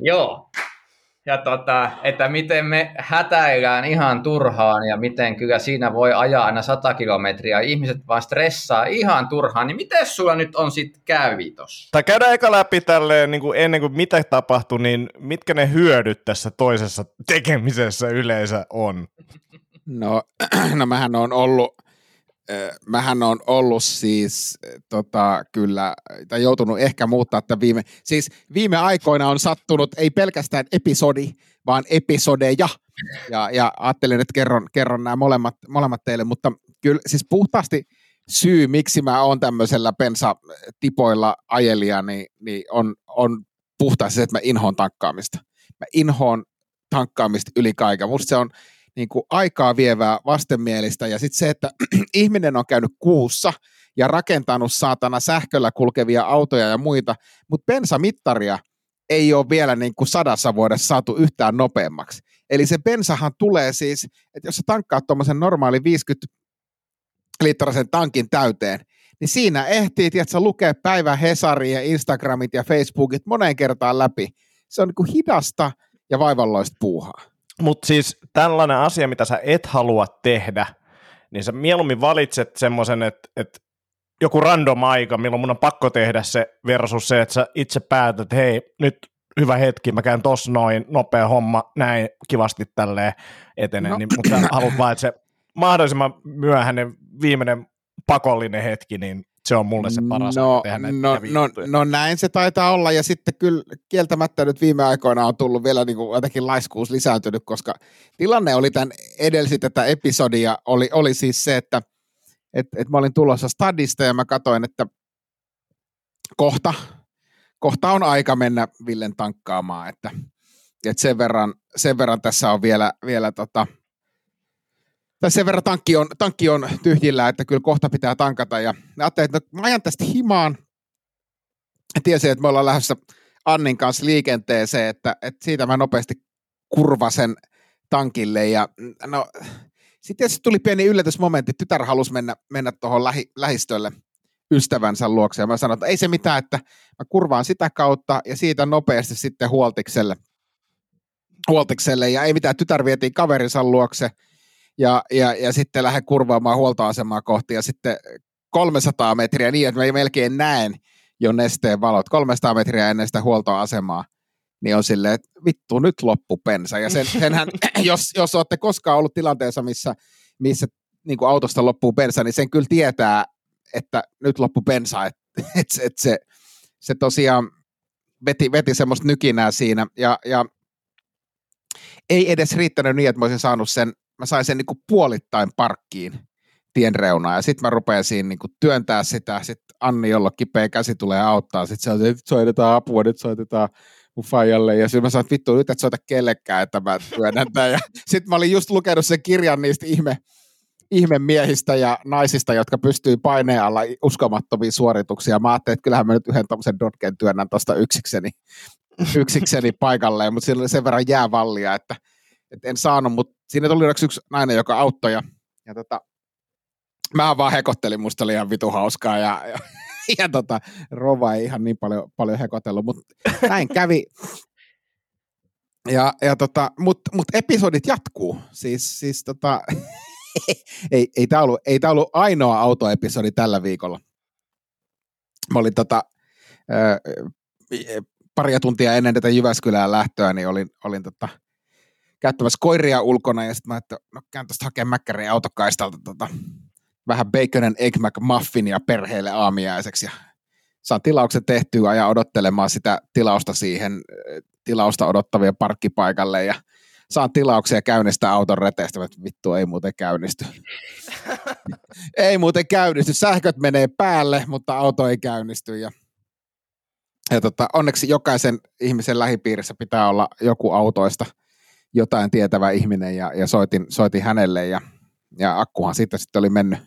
Joo. Ja tota, että miten me hätäillään ihan turhaan ja miten kyllä siinä voi ajaa aina 100 kilometriä. Ihmiset vaan stressaa ihan turhaan. Niin miten sulla nyt on sitten kävi tossa? Tai käydään eka läpi tälleen, niin kuin ennen kuin mitä tapahtui, niin mitkä ne hyödyt tässä toisessa tekemisessä yleensä on? No, [CLEARS THROAT] no mähän on ollut, mähän on ollut siis tota, kyllä, tai joutunut ehkä muuttaa että viime, siis viime aikoina on sattunut ei pelkästään episodi, vaan episodeja, ja, ja ajattelin, että kerron, kerron nämä molemmat, molemmat teille, mutta kyllä siis puhtaasti syy, miksi mä oon tämmöisellä pensatipoilla ajelija, niin, niin on, on puhtaasti se, että mä inhoon tankkaamista. Mä inhoon tankkaamista yli kaiken. Musta se on, niin kuin aikaa vievää vastenmielistä ja sitten se, että [CLEARS THROAT] ihminen on käynyt kuussa ja rakentanut saatana sähköllä kulkevia autoja ja muita, mutta bensamittaria ei ole vielä niin kuin sadassa vuodessa saatu yhtään nopeammaksi. Eli se bensahan tulee siis, että jos sä tankkaat tuommoisen normaali 50 litrasen tankin täyteen, niin siinä ehtii, että lukee päivä Hesari ja Instagramit ja Facebookit moneen kertaan läpi. Se on niin kuin hidasta ja vaivalloista puuhaa. Mutta siis tällainen asia, mitä sä et halua tehdä, niin sä mieluummin valitset semmoisen, että, että joku random aika, milloin mun on pakko tehdä se versus se, että sä itse päätät, että hei, nyt hyvä hetki, mä käyn tossa noin, nopea homma, näin kivasti tälleen etenee, no. niin, mutta sä haluat vaan, että se mahdollisimman myöhäinen viimeinen pakollinen hetki, niin se on mulle se paras no, tehdä näitä no, no, no, näin se taitaa olla, ja sitten kyllä kieltämättä nyt viime aikoina on tullut vielä niin kuin jotenkin laiskuus lisääntynyt, koska tilanne oli tämän edelsi tätä episodia, oli, oli siis se, että et, et mä olin tulossa stadista ja mä katsoin, että kohta, kohta on aika mennä Villen tankkaamaan, että, että sen, verran, sen verran tässä on vielä, vielä tota, tai sen verran tankki on, tankki on tyhjillä, että kyllä kohta pitää tankata. Ja ajattelin, että no, mä ajan tästä himaan. Tiesin, että me ollaan lähdössä Annin kanssa liikenteeseen, että, että siitä mä nopeasti kurvasen tankille. Ja no, sitten tuli pieni yllätysmomentti. Tytär halusi mennä, mennä tuohon lähi, lähistölle ystävänsä luokse. Ja mä sanoin, että ei se mitään, että mä kurvaan sitä kautta ja siitä nopeasti sitten huoltikselle. huoltikselle. Ja ei mitään, tytär vietiin kaverinsa luokse – ja, ja, ja sitten lähden kurvaamaan huoltoasemaa kohti ja sitten 300 metriä niin, että mä melkein näen jo nesteen valot, 300 metriä ennen sitä huoltoasemaa, niin on silleen, että vittu, nyt loppu pensa. Ja sen, senhän, [CLEARS THROAT] jos, jos olette koskaan ollut tilanteessa, missä, missä niin kuin autosta loppuu bensa, niin sen kyllä tietää, että nyt loppu bensa, että, [LAUGHS] että, että se, se tosiaan veti, veti semmoista nykinää siinä, ja, ja ei edes riittänyt niin, että mä olisin saanut sen mä sain sen niin puolittain parkkiin tien reunaan, ja sitten mä rupean siinä niin työntää sitä, sitten Anni, jolla kipeä käsi tulee auttaa, sitten se on, että soitetaan apua, nyt soitetaan mun faijalle, ja sitten mä sanoin, vittu, nyt et soita kellekään, että mä työnnän tämän, ja sitten mä olin just lukenut sen kirjan niistä ihme, ihme miehistä ja naisista, jotka pystyy paineen alla uskomattomia suorituksia. Mä ajattelin, että kyllähän mä nyt yhden tämmöisen dotken työnnän tuosta yksikseni, yksikseni paikalleen, mutta siinä oli sen verran jäävallia, että, että en saanut, mutta siinä tuli yksi nainen, joka auttoi ja, ja tota, mä vaan hekottelin, musta oli ihan vitu hauskaa ja, ja, ja tota, Rova ei ihan niin paljon, paljon hekotellut, mutta näin kävi. Ja, ja tota, mutta mut episodit jatkuu. Siis, siis tota, [LAUGHS] ei, ei tämä ollut, ei ollut ainoa autoepisodi tällä viikolla. Mä olin tota, ö, paria tuntia ennen tätä Jyväskylään lähtöä, niin olin, olin tota, käyttämässä koiria ulkona, ja sitten mä että no käyn tuosta hakemaan Mäkkärin autokaistalta tota, vähän baconen egg McMuffinia perheelle aamiaiseksi, ja saan tilauksen tehtyä ja odottelemaan sitä tilausta siihen, tilausta odottavia parkkipaikalle, ja saan tilauksia käynnistää auton reteistä, että vittu ei muuten käynnisty. [LAUGHS] ei muuten käynnisty, sähköt menee päälle, mutta auto ei käynnisty, ja ja tota, onneksi jokaisen ihmisen lähipiirissä pitää olla joku autoista – jotain tietävä ihminen ja, ja soitin, soitin hänelle ja, ja akkuhan siitä sitten oli mennyt,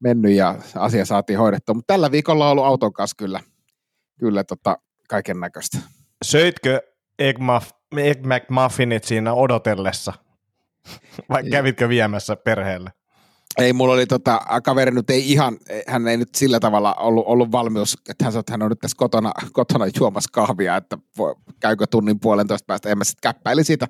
mennyt ja asia saatiin hoidettua. Mutta tällä viikolla on ollut auton kanssa kyllä, kyllä tota, kaiken näköistä. Söitkö Egg, Muff, Egg McMuffinit siinä odotellessa? Vai kävitkö viemässä perheelle? Ei, mulla oli tota, kaveri nyt ei ihan, hän ei nyt sillä tavalla ollut, ollut valmius, että hän sanoi, että hän on nyt tässä kotona, [LAUGHS] kotona juomassa kahvia, että voi, käykö tunnin puolentoista päästä. En mä sitten käppäili siitä,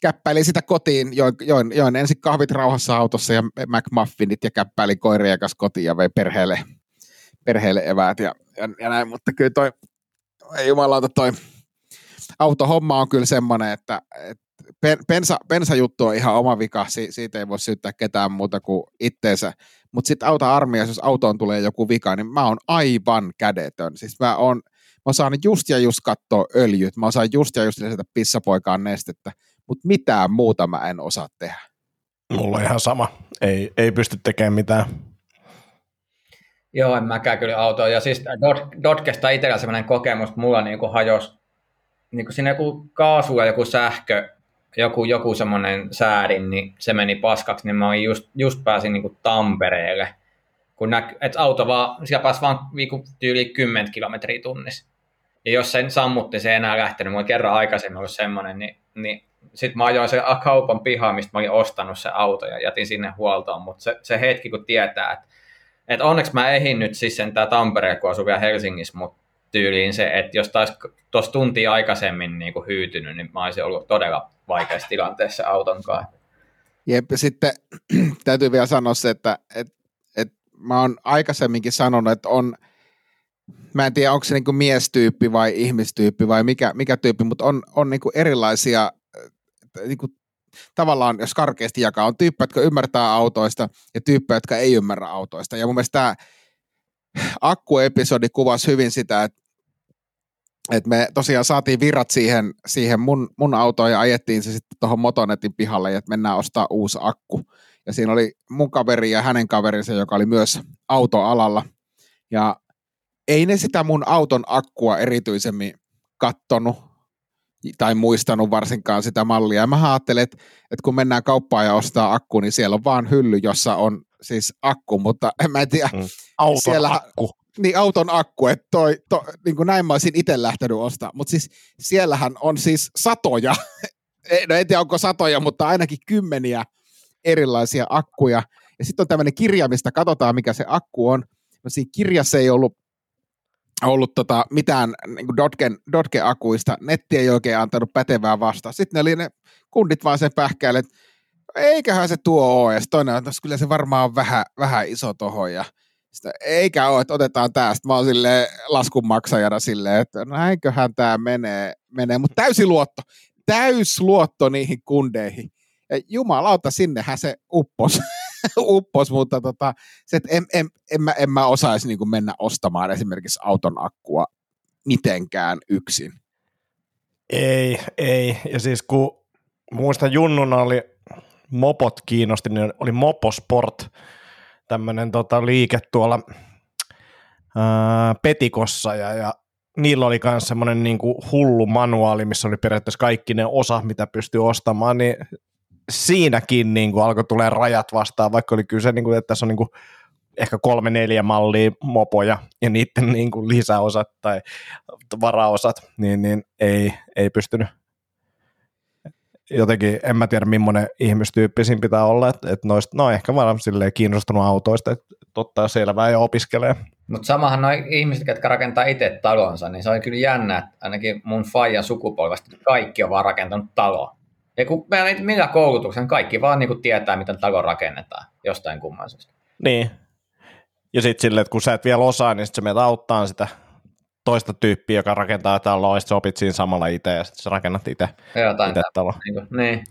käppäili sitä kotiin, join, join, join ensin kahvit rauhassa autossa ja McMuffinit ja käppäilin koirien kanssa kotiin ja vei perheelle, perheelle eväät ja, ja, ja näin, mutta kyllä toi, ei jumalauta toi autohomma on kyllä semmoinen, että, että pensa, pensajuttu on ihan oma vika, si, siitä ei voi syyttää ketään muuta kuin itteensä. Mutta sitten auta armias, jos autoon tulee joku vika, niin mä oon aivan kädetön. Siis mä oon, mä osaan just ja just katsoa öljyt, mä osaan just ja just lisätä pissapoikaan nestettä, mutta mitään muuta mä en osaa tehdä. Mulla on ihan sama. Ei, ei pysty tekemään mitään. Joo, en mäkään kyllä autoa. Ja siis Dodgesta itsellä sellainen kokemus, mulla niin kuin hajos niin kuin siinä joku kaasu ja joku sähkö joku, joku semmoinen säädin, niin se meni paskaksi, niin mä just, just pääsin niin kuin Tampereelle. Kun näk, et auto vaan, siellä pääsi vaan niinku tyyli 10 kilometriä tunnissa. Ja jos sen sammutti, se ei enää lähtenyt. Mulla kerran aikaisemmin ollut semmoinen, niin, niin sitten mä ajoin sen kaupan pihaan, mistä mä olin ostanut se auto ja jätin sinne huoltoon. Mutta se, se, hetki, kun tietää, että et onneksi mä ehin nyt siis sen tää Tampereen, kun asun vielä Helsingissä, mutta tyyliin se, että jos taisi tuossa tuntia aikaisemmin niin kuin hyytynyt, niin mä olisin ollut todella vaikeassa tilanteessa auton kanssa. Jep, ja sitten [CLEARS THROAT] täytyy vielä sanoa se, että et, et mä oon aikaisemminkin sanonut, että on, mä en tiedä onko se niinku miestyyppi vai ihmistyyppi vai mikä, mikä tyyppi, mutta on, on niinku erilaisia, niinku, tavallaan jos karkeasti jakaa, on tyyppejä, jotka ymmärtää autoista ja tyyppejä, jotka ei ymmärrä autoista. Ja mun mielestä tämä [CLEARS THROAT] akkuepisodi kuvasi hyvin sitä, että et me tosiaan saatiin virrat siihen, siihen mun, mun autoon ja ajettiin se sitten tuohon Motonetin pihalle, että mennään ostaa uusi akku. Ja siinä oli mun kaveri ja hänen kaverinsa, joka oli myös autoalalla. Ja ei ne sitä mun auton akkua erityisemmin kattonut tai muistanut varsinkaan sitä mallia. Ja mä ajattelin, että, että kun mennään kauppaan ja ostaa akku, niin siellä on vaan hylly, jossa on siis akku, mutta en mä tiedä. Mm. Auton siellä, akku niin auton akku, että toi, to, niin kuin näin mä olisin itse lähtenyt ostaa, mutta siis siellähän on siis satoja, [LAUGHS] no en tiedä onko satoja, mutta ainakin kymmeniä erilaisia akkuja, ja sitten on tämmöinen kirja, mistä katsotaan, mikä se akku on, no siinä kirjassa ei ollut ollut tota mitään niin kuin Dotgen, Dotge-akuista, netti ei oikein antanut pätevää vastaa. Sitten ne oli ne kundit vaan sen pähkäille, että eiköhän se tuo ole, ja toinen on, kyllä se varmaan on vähän, vähän iso tohon, ja sitä, eikä ole, että otetaan tästä. Mä oon silleen laskunmaksajana silleen, että näinköhän tämä menee, menee. mutta täysi luotto, täys luotto niihin kundeihin. Ja jumalauta, sinnehän se uppos, [LAUGHS] uppos mutta tota, se, että en, en, en, mä, en mä osaisi niin mennä ostamaan esimerkiksi auton akkua mitenkään yksin. Ei, ei. Ja siis kun muistan junnuna oli mopot kiinnosti, niin oli Moposport, tämmöinen tota, liike tuolla ää, Petikossa ja, ja niillä oli myös semmoinen niin hullu manuaali, missä oli periaatteessa kaikki ne osa, mitä pystyy ostamaan, niin siinäkin niin kuin alkoi tulee rajat vastaan, vaikka oli kyse, niin kuin, että tässä on niin kuin ehkä kolme neljä mallia mopoja ja niiden niin kuin lisäosat tai varaosat, niin, niin ei, ei pystynyt jotenkin, en mä tiedä millainen ihmistyyppi siinä pitää olla, että, että noista, no ehkä vaan silleen kiinnostunut autoista, että ottaa selvää ja opiskelee. Mutta samahan noin ihmiset, jotka rakentaa itse talonsa, niin se on kyllä jännä, että ainakin mun faijan sukupolvesta kaikki on vaan rakentanut talo. Ja kun meillä ei millä koulutuksen, kaikki vaan niin tietää, miten talo rakennetaan jostain kummallisesta. Niin. Ja sitten silleen, että kun sä et vielä osaa, niin sitten se meitä auttaa sitä toista tyyppiä, joka rakentaa taloa, ja sitten opit siinä samalla itse, ja sitten sä rakennat itse, itse talo. Niin, niin.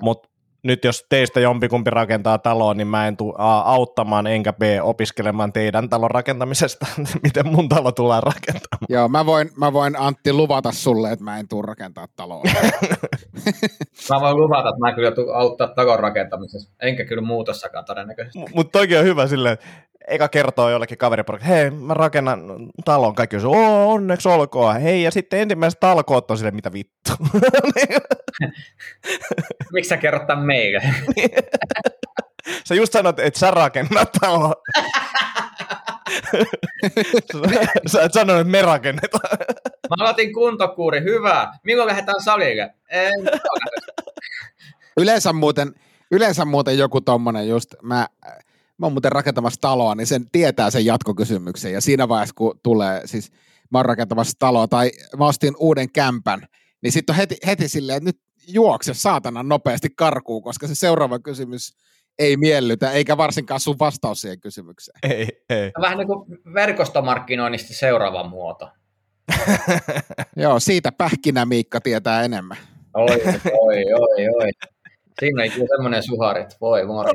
Mutta nyt jos teistä jompikumpi rakentaa taloa, niin mä en tule A auttamaan enkä B opiskelemaan teidän talon rakentamisesta, [LAUGHS] miten mun talo tullaan rakentamaan. Joo, mä voin, mä voin Antti luvata sulle, että mä en tule rakentaa taloa. [LAUGHS] mä voin luvata, että mä kyllä tulen auttaa talon rakentamisessa, enkä kyllä muutossakaan todennäköisesti. M- Mutta toikin on hyvä silleen, eka kertoo jollekin kaveriporukka, hei mä rakennan talon, kaikki on oo onneksi olkoon, hei ja sitten ensimmäiset talkoot on silleen, mitä vittu. [LAUGHS] Miksi sä kerrot tämän meille? [LAUGHS] sä just sanot, että sä rakennat talon. [LAUGHS] sä et sanonut, että me rakennetaan. Mä aloitin kuntokuuri, hyvä. Milloin lähdetään salille? En. Yleensä muuten, yleensä muuten joku tommonen just, mä, mä oon muuten rakentamassa taloa, niin sen tietää sen jatkokysymyksen. Ja siinä vaiheessa, kun tulee, siis mä oon rakentamassa taloa tai mä ostin uuden kämpän, niin sitten on heti, heti silleen, että nyt juokse saatana nopeasti karkuun, koska se seuraava kysymys ei miellytä, eikä varsinkaan sun vastaus siihen kysymykseen. Ei, ei. Vähän niin kuin verkostomarkkinoinnista seuraava muoto. [LAUGHS] Joo, siitä pähkinä Miikka tietää enemmän. Oi, oi, oi, oi. Siinä ei semmoinen suhari, että voi moro.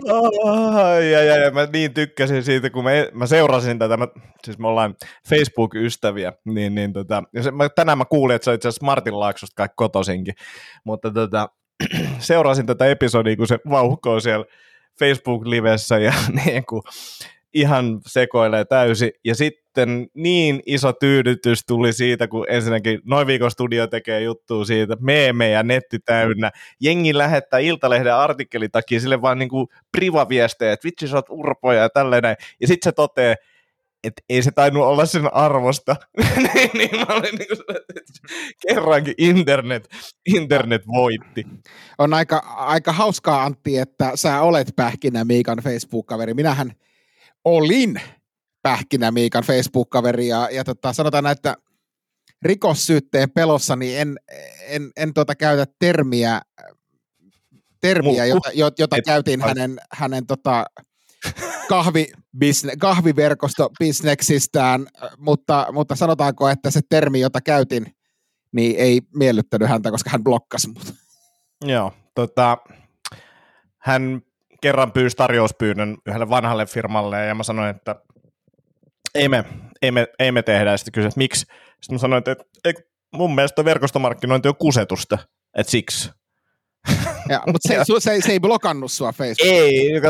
Ai, ai, ai, mä niin tykkäsin siitä, kun mä, mä seurasin tätä, mä, siis me ollaan Facebook-ystäviä, niin, niin tota, ja se, mä, tänään mä kuulin, että se on itse asiassa Martin Laaksosta kai kotosinkin, mutta tota, [CLEARS THROAT] seurasin tätä episodia, kun se vauhkoo siellä Facebook-livessä ja [LAUGHS] niin kuin, ihan sekoilee täysin. Ja sitten niin iso tyydytys tuli siitä, kun ensinnäkin Noin viikon studio tekee juttua siitä, meemejä netti täynnä. Jengi lähettää Iltalehden artikkelin takia sille vaan niin kuin privaviestejä, että vitsi sä oot urpoja ja tälleen Ja sitten se toteaa, että ei se tainnut olla sen arvosta. [LAUGHS] niin, niin mä olin niin kuin, kerrankin internet, internet voitti. On aika, aika hauskaa Antti, että sä olet Pähkinä Miikan Facebook-kaveri. Minähän olin Pähkinä Miikan Facebook-kaveri ja, ja tota, sanotaan että rikossyytteen pelossa niin en, en, en tuota käytä termiä, termiä jota, jota käytiin hänen, hänen tota, kahvi, kahviverkostobisneksistään, mutta, mutta sanotaanko, että se termi, jota käytin, niin ei miellyttänyt häntä, koska hän blokkasi mut. Joo, tota, hän kerran pyysi tarjouspyynnön yhdelle vanhalle firmalle ja mä sanoin, että ei me, ei me, ei me tehdä. Ja sitten kysyin, että miksi. Sitten mä sanoin, että, että mun mielestä verkostomarkkinointi on kusetusta, että siksi. [LAUGHS] Ja, mutta se, se, se, ei blokannut sua Facebookissa. Ei,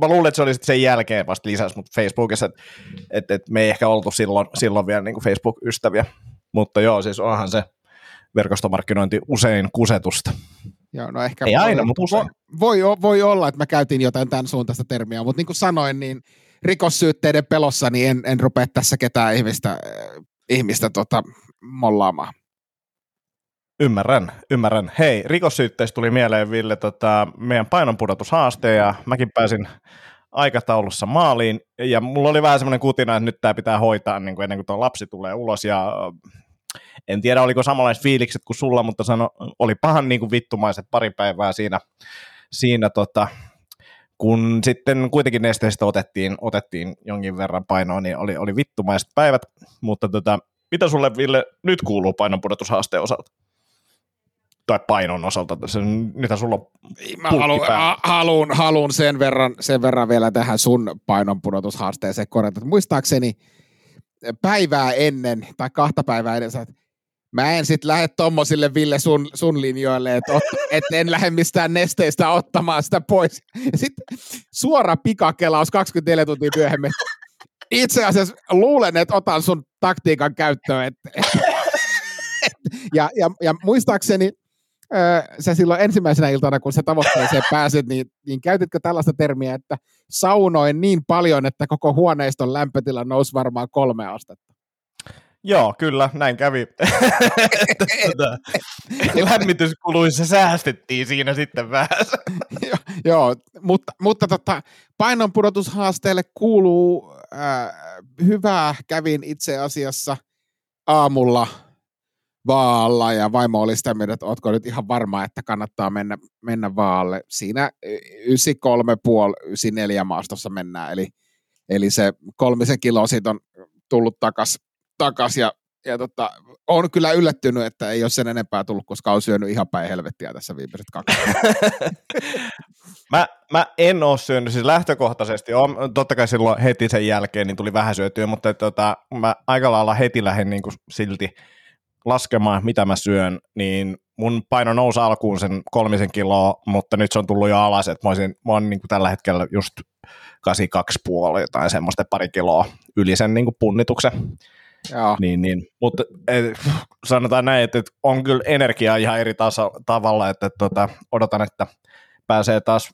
mä luulen, että se oli sen jälkeen vasta lisäsi, mutta Facebookissa, että et, et me ei ehkä oltu silloin, silloin vielä niin Facebook-ystäviä. Mutta joo, siis onhan se verkostomarkkinointi usein kusetusta. Joo, no ehkä ei voi, aina, mutta usein. Voi, voi olla, että mä käytin jotain tämän suuntaista termiä, mutta niin kuin sanoin, niin rikossyytteiden pelossa niin en, en rupea tässä ketään ihmistä, äh, ihmistä tota, mollaamaan. Ymmärrän, ymmärrän. Hei, rikossyytteistä tuli mieleen, Ville, tota, meidän painonpudotushaaste, ja mäkin pääsin aikataulussa maaliin, ja mulla oli vähän semmoinen kutina, että nyt tämä pitää hoitaa niin kuin ennen kuin tuo lapsi tulee ulos, ja en tiedä oliko samanlaiset fiilikset kuin sulla, mutta sano, oli pahan niin kuin vittumaiset pari päivää siinä, siinä tota, kun sitten kuitenkin nesteistä otettiin, otettiin jonkin verran painoa, niin oli, oli vittumaiset päivät, mutta tota, mitä sulle Ville nyt kuuluu painonpudotushaasteen osalta? tai painon osalta, mitä sulla on Mä haluan, haluun, haluun sen, verran, sen verran vielä tähän sun painonpudotushaasteeseen korjata. Muistaakseni päivää ennen tai kahta päivää ennen, että mä en sitten lähde tommosille Ville sun, sun linjoille, että et en lähde mistään nesteistä ottamaan sitä pois. Sitten suora pikakelaus 24 tuntia myöhemmin. Itse asiassa luulen, että otan sun taktiikan käyttöön. Et, et, et, ja, ja, ja muistaakseni sä silloin ensimmäisenä iltana, kun sä tavoitteeseen pääsit, niin, niin käytitkö tällaista termiä, että saunoin niin paljon, että koko huoneiston lämpötila nousi varmaan kolme astetta? Joo, kyllä, näin kävi. [LAUGHS] Tota, lämmityskuluissa säästettiin siinä sitten vähän. [LAUGHS] joo, joo, mutta, mutta tota, painonpudotushaasteelle kuuluu äh, hyvää. Kävin itse asiassa aamulla vaalla ja vaimo oli sitä mieltä, että ootko nyt ihan varma, että kannattaa mennä, mennä vaalle. Siinä 93,5-94 maastossa mennään, eli, eli se kolmisen kiloa siitä on tullut takas, takas ja, ja tota, on kyllä yllättynyt, että ei ole sen enempää tullut, koska on syönyt ihan päin helvettiä tässä viimeiset kaksi. [LAUGHS] mä, mä en ole syönyt, siis lähtökohtaisesti, on, totta kai silloin heti sen jälkeen niin tuli vähän syötyä, mutta tota, mä aika lailla heti lähdin niin kuin silti laskemaan, mitä mä syön, niin mun paino nousi alkuun sen kolmisen kiloa, mutta nyt se on tullut jo alas, että mä, olisin, mä oon niin kuin tällä hetkellä just 82,5 jotain semmoista pari kiloa yli sen niin kuin punnituksen. Joo. Niin, niin. Mutta et, sanotaan näin, että, että on kyllä energiaa ihan eri tasa, tavalla, että, että tota, odotan, että pääsee taas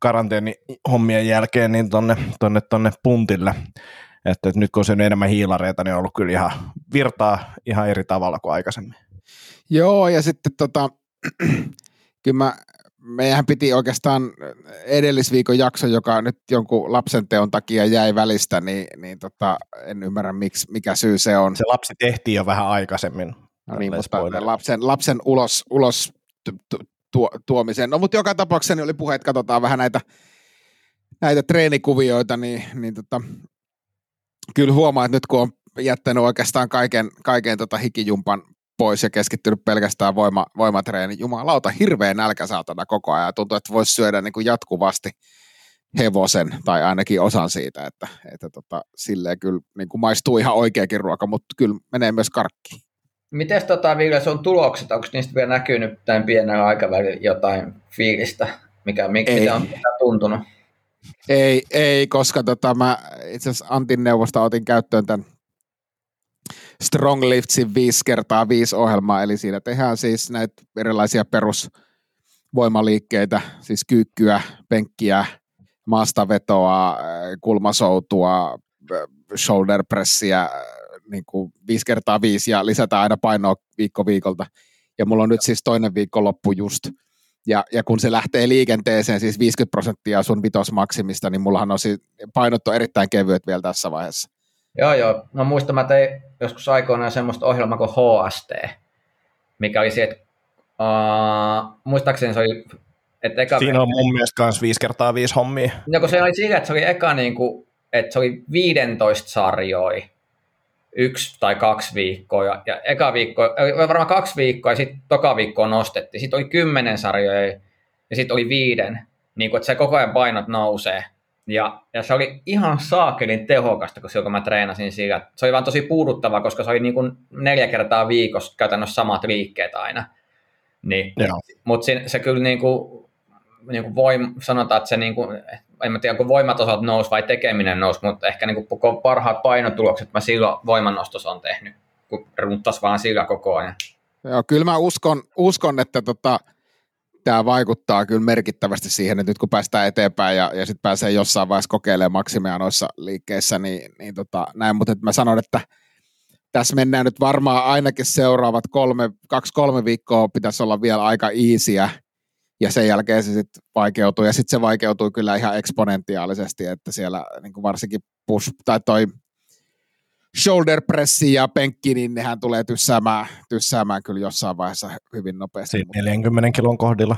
karanteeni hommien jälkeen niin tonne, tonne, tonne puntille että, että nyt kun on enemmän hiilareita, niin on ollut kyllä ihan virtaa ihan eri tavalla kuin aikaisemmin. Joo, ja sitten tota, [CLEARS THROAT] kyllä mä, meidän piti oikeastaan edellisviikon jakso, joka nyt jonkun lapsen teon takia jäi välistä, niin, niin tota, en ymmärrä miksi, mikä syy se on. Se lapsi tehtiin jo vähän aikaisemmin. No niin, mutta lapsen, lapsen ulos, ulos tuo, tuomiseen. No mutta joka tapauksessa niin oli puhe, että katsotaan vähän näitä, näitä treenikuvioita, niin, niin tota, kyllä huomaa, että nyt kun on jättänyt oikeastaan kaiken, kaiken tota hikijumpan pois ja keskittynyt pelkästään voima, voimatreeni. Jumalauta, hirveä nälkä saatana koko ajan. Tuntuu, että voisi syödä niin kuin jatkuvasti hevosen tai ainakin osan siitä, että, että tota, silleen kyllä niin kuin maistuu ihan oikeakin ruoka, mutta kyllä menee myös karkki. Miten tota, Ville, sun tulokset, onko niistä vielä näkynyt tämän pienellä aikavälillä jotain fiilistä, mikä, mikä on tuntunut? Ei, ei koska tota, mä itse asiassa Antin neuvosta otin käyttöön tämän Strong Liftsin 5 kertaa 5 ohjelmaa, eli siinä tehdään siis näitä erilaisia perusvoimaliikkeitä, siis kyykkyä, penkkiä, maastavetoa, kulmasoutua, shoulder pressiä, niin kuin 5 kertaa 5 ja lisätään aina painoa viikko viikolta. Ja mulla on nyt siis toinen viikonloppu just, ja, ja kun se lähtee liikenteeseen, siis 50 prosenttia sun vitosmaksimista, niin mullahan on siis painot on erittäin kevyet vielä tässä vaiheessa. Joo, joo. No muistan, mä tein joskus aikoinaan semmoista ohjelmaa kuin HST, mikä oli se, että uh, muistaakseni se oli... Että eka... Siinä on mun mielestä myös 5 kertaa 5 hommia. No kun se oli sillä, että se oli eka niin kuin, että se oli 15 sarjoja, yksi tai kaksi viikkoa, ja, ja eka viikko, varmaan kaksi viikkoa, ja sitten toka viikkoa nostettiin. Sitten oli kymmenen sarjoja, ja sitten oli viiden, niin kuin, että se koko ajan painot nousee. Ja, ja se oli ihan saakelin tehokasta, kun silloin mä treenasin sillä. Se oli vaan tosi puuduttava, koska se oli niin kuin neljä kertaa viikossa käytännössä samat liikkeet aina. Niin, mutta se, se kyllä niin kuin, niin kuin voim, sanotaan, että se niin kuin, en mä tiedä, kun voimatasot nousi vai tekeminen nousi, mutta ehkä niin kuin parhaat painotulokset mä silloin voimannostossa on tehnyt, kun runttas vaan sillä koko ajan. Joo, kyllä mä uskon, uskon että tota, tämä vaikuttaa kyllä merkittävästi siihen, että nyt kun päästään eteenpäin ja, ja sitten pääsee jossain vaiheessa kokeilemaan maksimia noissa liikkeissä, niin, niin tota, näin, mutta mä sanon, että tässä mennään nyt varmaan ainakin seuraavat kolme, kaksi-kolme viikkoa pitäisi olla vielä aika easyä, ja sen jälkeen se sitten vaikeutuu, ja sitten se vaikeutuu kyllä ihan eksponentiaalisesti, että siellä niin kuin varsinkin push, tai toi shoulder pressi ja penkki, niin nehän tulee tyssäämään, tyssäämään kyllä jossain vaiheessa hyvin nopeasti. Siinä 40 kilon kohdilla.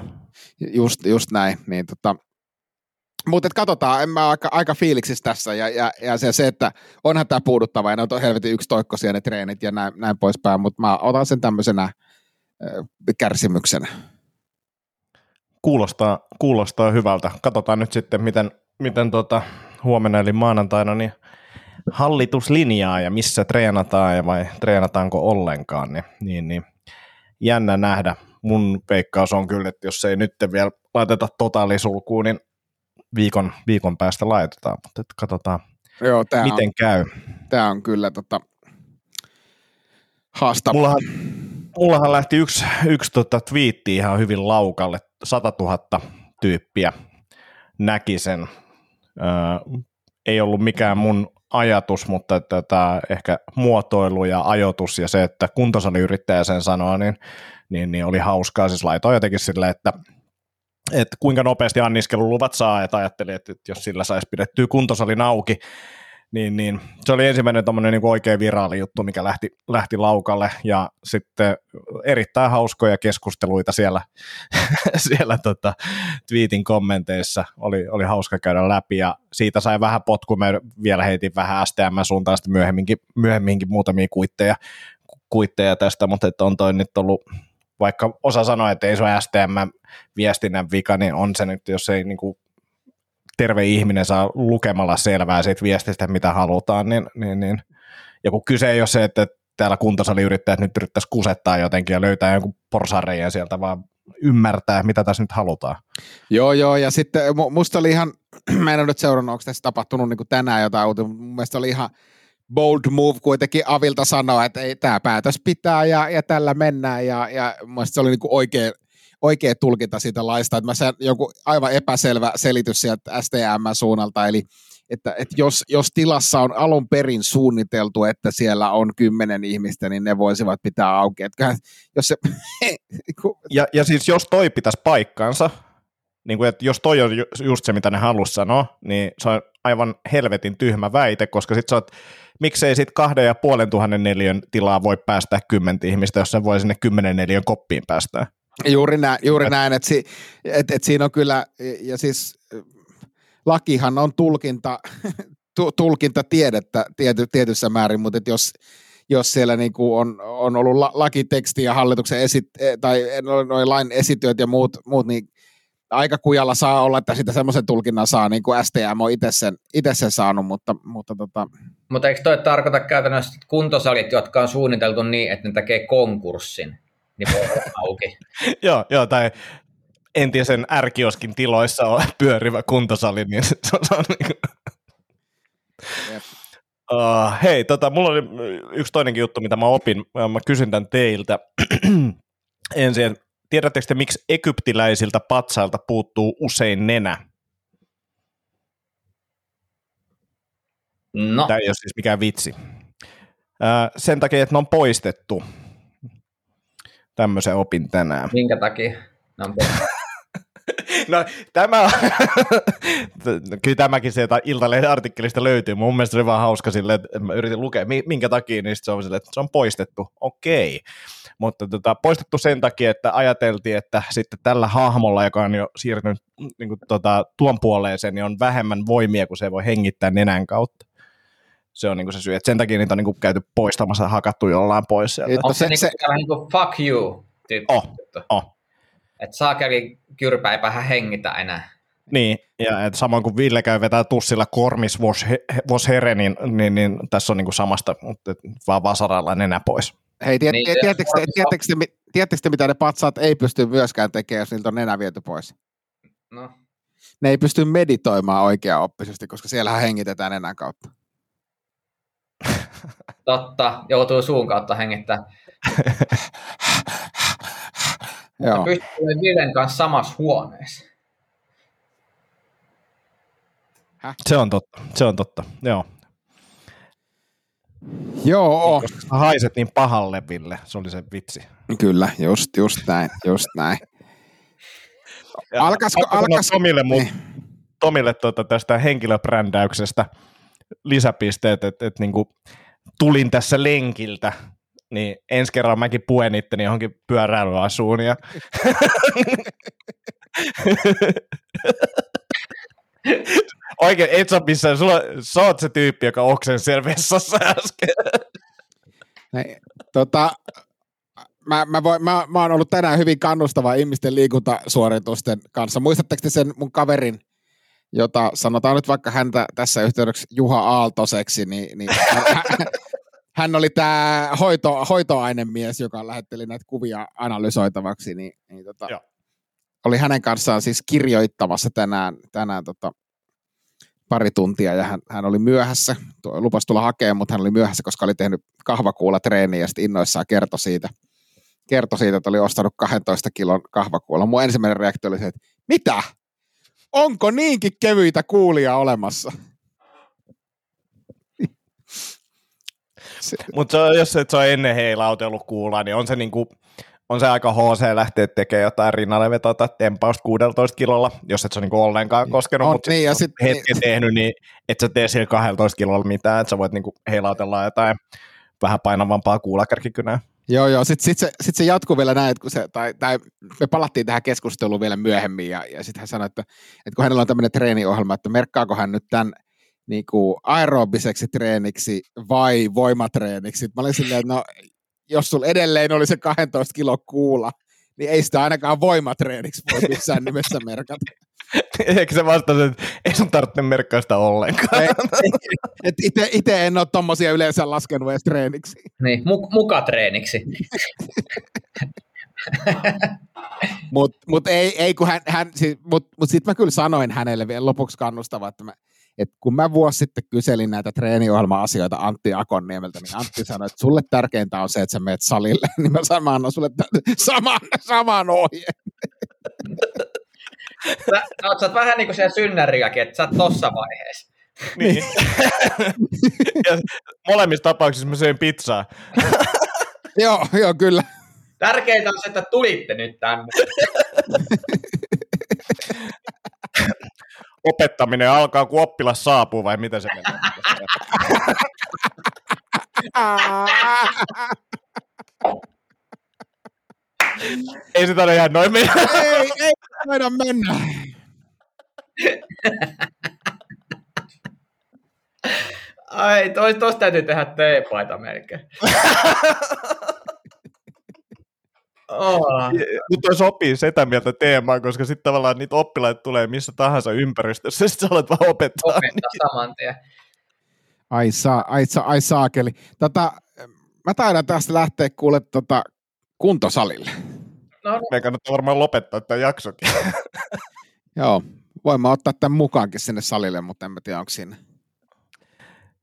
Just, just näin. Niin tota, mutta katsotaan, en mä aika, aika fiiliksissä tässä, ja, ja, ja se, se, että onhan tämä puuduttava, ja ne on helvetin toikkosia ne treenit ja näin, näin poispäin, mutta mä otan sen tämmöisenä äh, kärsimyksenä. Kuulostaa, kuulostaa hyvältä. Katsotaan nyt sitten, miten, miten tota, huomenna eli maanantaina, niin hallituslinjaa ja missä treenataan ja vai treenataanko ollenkaan, niin, niin, niin jännä nähdä. Mun veikkaus on kyllä, että jos ei nyt vielä laiteta totaalisulkuun, niin viikon, viikon päästä laitetaan, mutta katsotaan, Joo, tää miten on, käy. Tämä on kyllä tota, haastava. Mullahan, mullahan lähti yksi, yksi tota twiitti ihan hyvin laukalle, 100 000 tyyppiä näki sen. Öö, ei ollut mikään mun ajatus, mutta että tämä ehkä muotoilu ja ajoitus ja se, että kuntosaliyrittäjä sen sanoo, niin, niin, niin oli hauskaa. Siis laitoin jotenkin silleen, että että kuinka nopeasti anniskeluluvat saa, että ajattelin, että jos sillä saisi pidettyä kuntosalin auki, niin, niin. Se oli ensimmäinen niin oikein viraali juttu, mikä lähti, lähti laukalle, ja sitten erittäin hauskoja keskusteluita siellä, [LAUGHS] siellä tota, tweetin kommenteissa, oli, oli hauska käydä läpi, ja siitä sai vähän potku, mä vielä heitin vähän STM-suuntaan sitten myöhemminkin, myöhemminkin muutamia kuitteja, kuitteja tästä, mutta että on toi nyt ollut vaikka osa sanoi, että ei se ole STM-viestinnän vika, niin on se nyt, jos ei niin kuin terve ihminen saa lukemalla selvää siitä viestistä, mitä halutaan, niin, niin, niin. ja kun kyse ei ole se, että täällä kuntosaliyrittäjät nyt yrittäisi kusettaa jotenkin ja löytää jonkun porsareijän sieltä, vaan ymmärtää, mitä tässä nyt halutaan. Joo, joo, ja sitten musta oli ihan, [CLEARS THROAT] mä en ole nyt seurannut, onko tässä tapahtunut niin tänään jotain uutta, mun mielestä oli ihan bold move kuitenkin Avilta sanoa, että ei, tämä päätös pitää ja, ja tällä mennään, ja, ja mun se oli niin oikein, oikea tulkinta siitä laista, että mä sain joku aivan epäselvä selitys sieltä STM-suunnalta, eli että, että jos, jos tilassa on alun perin suunniteltu, että siellä on kymmenen ihmistä, niin ne voisivat pitää auki. Että jos se, [LAUGHS] ja, ja siis jos toi pitäisi paikkaansa, niin kuin, että jos toi on ju- just se, mitä ne halus sanoa, niin se on aivan helvetin tyhmä väite, koska sit sä oot, miksei sit kahden ja puolen tuhannen neliön tilaa voi päästää kymmentä ihmistä, jos se voi sinne kymmenen neliön koppiin päästää. Juuri näin, juuri näin että, si, et, et siinä on kyllä, ja siis lakihan on tulkinta, [LAUGHS] tu, tulkinta tiedettä tiety, tietyssä määrin, mutta et jos, jos siellä niinku on, on ollut la, lakiteksti ja hallituksen esit, tai noin lain esityöt ja muut, muut niin aika kujalla saa olla, että sitä semmoisen tulkinnan saa, niin kuin STM on itse sen, itse sen saanut, mutta, mutta tota... Mutta eikö toi tarkoita käytännössä kuntosalit, jotka on suunniteltu niin, että ne tekee konkurssin, niin voi olla auki? [LAUGHS] joo, joo, tai entisen ärkioskin tiloissa on [LAUGHS] pyörivä kuntosali, niin se on, se on niin kuin... Uh, [LAUGHS] hei, tota, mulla oli yksi toinenkin juttu, mitä mä opin. Mä kysyn tämän teiltä [CLEARS THROAT] ensin. Tiedättekö te, miksi egyptiläisiltä patsailta puuttuu usein nenä? No. Tämä ei ole siis mikään vitsi. Uh, sen takia, että ne on poistettu. Tämmöisen opin tänään. Minkä takia? No, [LAUGHS] No tämä, [LAUGHS] kyllä tämäkin sieltä Iltalehden artikkelista löytyy. Mun mielestä se oli vaan hauska silleen, että mä yritin lukea, minkä takia, niin se on silleen, että se on poistettu. Okei. Mutta tota, poistettu sen takia, että ajateltiin, että sitten tällä hahmolla, joka on jo siirtynyt niin kuin, tota, tuon puoleeseen, niin on vähemmän voimia, kun se voi hengittää nenän kautta. Se on niin kuin se syy, että sen takia niitä on niin kuin käyty poistamassa, hakattu jollain pois sieltä. Onko se, se, se... niin kuin fuck you tyyppi? Oh, oh. Että saakeli kyrpä ei vähän hengitä enää. Niin, ja et samoin kuin Ville käy vetää tussilla kormis vos, he, vos here, niin, niin, niin, tässä on niin kuin samasta, mutta vaan vasaralla nenä pois. Hei, tiet, niin, tiedättekö, te, tiedättekö, te, tiedättekö te, mitä ne patsaat ei pysty myöskään tekemään, jos niiltä on nenä viety pois? No. Ne ei pysty meditoimaan oikeaoppisesti, koska siellä hengitetään nenän kautta. Totta, joutuu suun kautta hengittämään. [LAUGHS] Joo. Pystyy Villen kanssa samassa huoneessa. Häh? Se on totta, se on totta, joo. Joo. Koska sä haiset niin pahalle, Ville, se oli se vitsi. Kyllä, just, just näin, just näin. alkasko, alkasko, Tomille, mun, niin. Tomille tuota, tästä henkilöbrändäyksestä lisäpisteet, että et, niinku, tulin tässä lenkiltä, niin ensi kerran mäkin puen itteni johonkin pyöräilyasuun. Ja... [LAUGHS] Oikein, et sä missään, sulla, sä oot se tyyppi, joka oksen siellä vessassa äsken. Näin, tota, mä, mä, voin, mä, mä oon ollut tänään hyvin kannustava ihmisten liikuntasuoritusten kanssa. Muistatteko te sen mun kaverin, jota sanotaan nyt vaikka häntä tässä yhteydessä Juha Aaltoseksi, niin, niin hän oli tämä hoito, hoitoainemies, joka lähetteli näitä kuvia analysoitavaksi, niin, niin tota, oli hänen kanssaan siis kirjoittamassa tänään, tänään tota, pari tuntia ja hän, hän oli myöhässä, tuo, lupasi tulla hakemaan, mutta hän oli myöhässä, koska oli tehnyt kahvakuulla treeniä ja sitten innoissaan kertoi siitä, kertoi siitä, että oli ostanut 12 kilon kahvakuulla. Mun ensimmäinen reaktio oli se, että mitä? Onko niinkin kevyitä kuulia olemassa? Mutta jos et se on ennen heilautellut kuulla, niin on se niinku, on se aika HC lähteä tekemään jotain rinnalle vetota tempausta 16 kilolla, jos et se niinku ollenkaan koskenut, mutta niin, ja sit, hetken niin. tehnyt, niin et sä tee sillä 12 kilolla mitään, että sä voit niinku heilautella jotain vähän painavampaa kuulakärkikynää. Joo, joo. Sitten sit se, sit se jatkuu vielä näin, että kun se, tai, tai me palattiin tähän keskusteluun vielä myöhemmin, ja, ja sitten hän sanoi, että, että kun hänellä on tämmöinen treeniohjelma, että merkkaako hän nyt tämän niin kuin aerobiseksi treeniksi vai voimatreeniksi. Mä olin silleen, että no, jos sulla edelleen oli se 12 kilo kuula, niin ei sitä ainakaan voimatreeniksi voi missään nimessä merkata. [LAUGHS] Eikö se vastasi, että ei sun tarvitse merkkaa sitä ollenkaan? Itse en ole tommosia yleensä laskenut edes treeniksi. Niin, muka treeniksi. mutta mut ei, ei, kun hän, hän siis, mut, mut sitten mä kyllä sanoin hänelle vielä lopuksi kannustava, että mä, että kun mä vuosi sitten kyselin näitä treeniohjelma-asioita Antti Akonniemeltä, niin Antti sanoi, että sulle tärkeintä on se, että sä meet salille, [LAUGHS] niin mä samaan sulle saman, saman ohjeen. Sä, sä oot vähän niin kuin siellä synnäriäkin, että sä oot tossa vaiheessa. Niin. [LAUGHS] ja molemmissa tapauksissa mä söin pizzaa. [LAUGHS] joo, joo, kyllä. Tärkeintä on se, että tulitte nyt tänne. [LAUGHS] opettaminen alkaa, kun oppilas saapuu, vai miten se menee? Ei sitä ole ihan noin mennä. ei, ei voida mennä. Ai, tois, tosta täytyy tehdä teepaita melkein. Oh. Mutta toi sopii sitä mieltä teemaan, koska sitten tavallaan niitä oppilaita tulee missä tahansa ympäristössä, [LAUGHS] sitten sä olet vaan opettaa. Opettaa saman tien. Ai, saa, ai, saa, ai saakeli. Tota, mä taidan tästä lähteä kuule tota, kuntosalille. No, no. Me kannattaa varmaan lopettaa tämä jaksokin. [LAUGHS] Joo, voimme ottaa tämän mukaankin sinne salille, mutta en mä tiedä, onko siinä.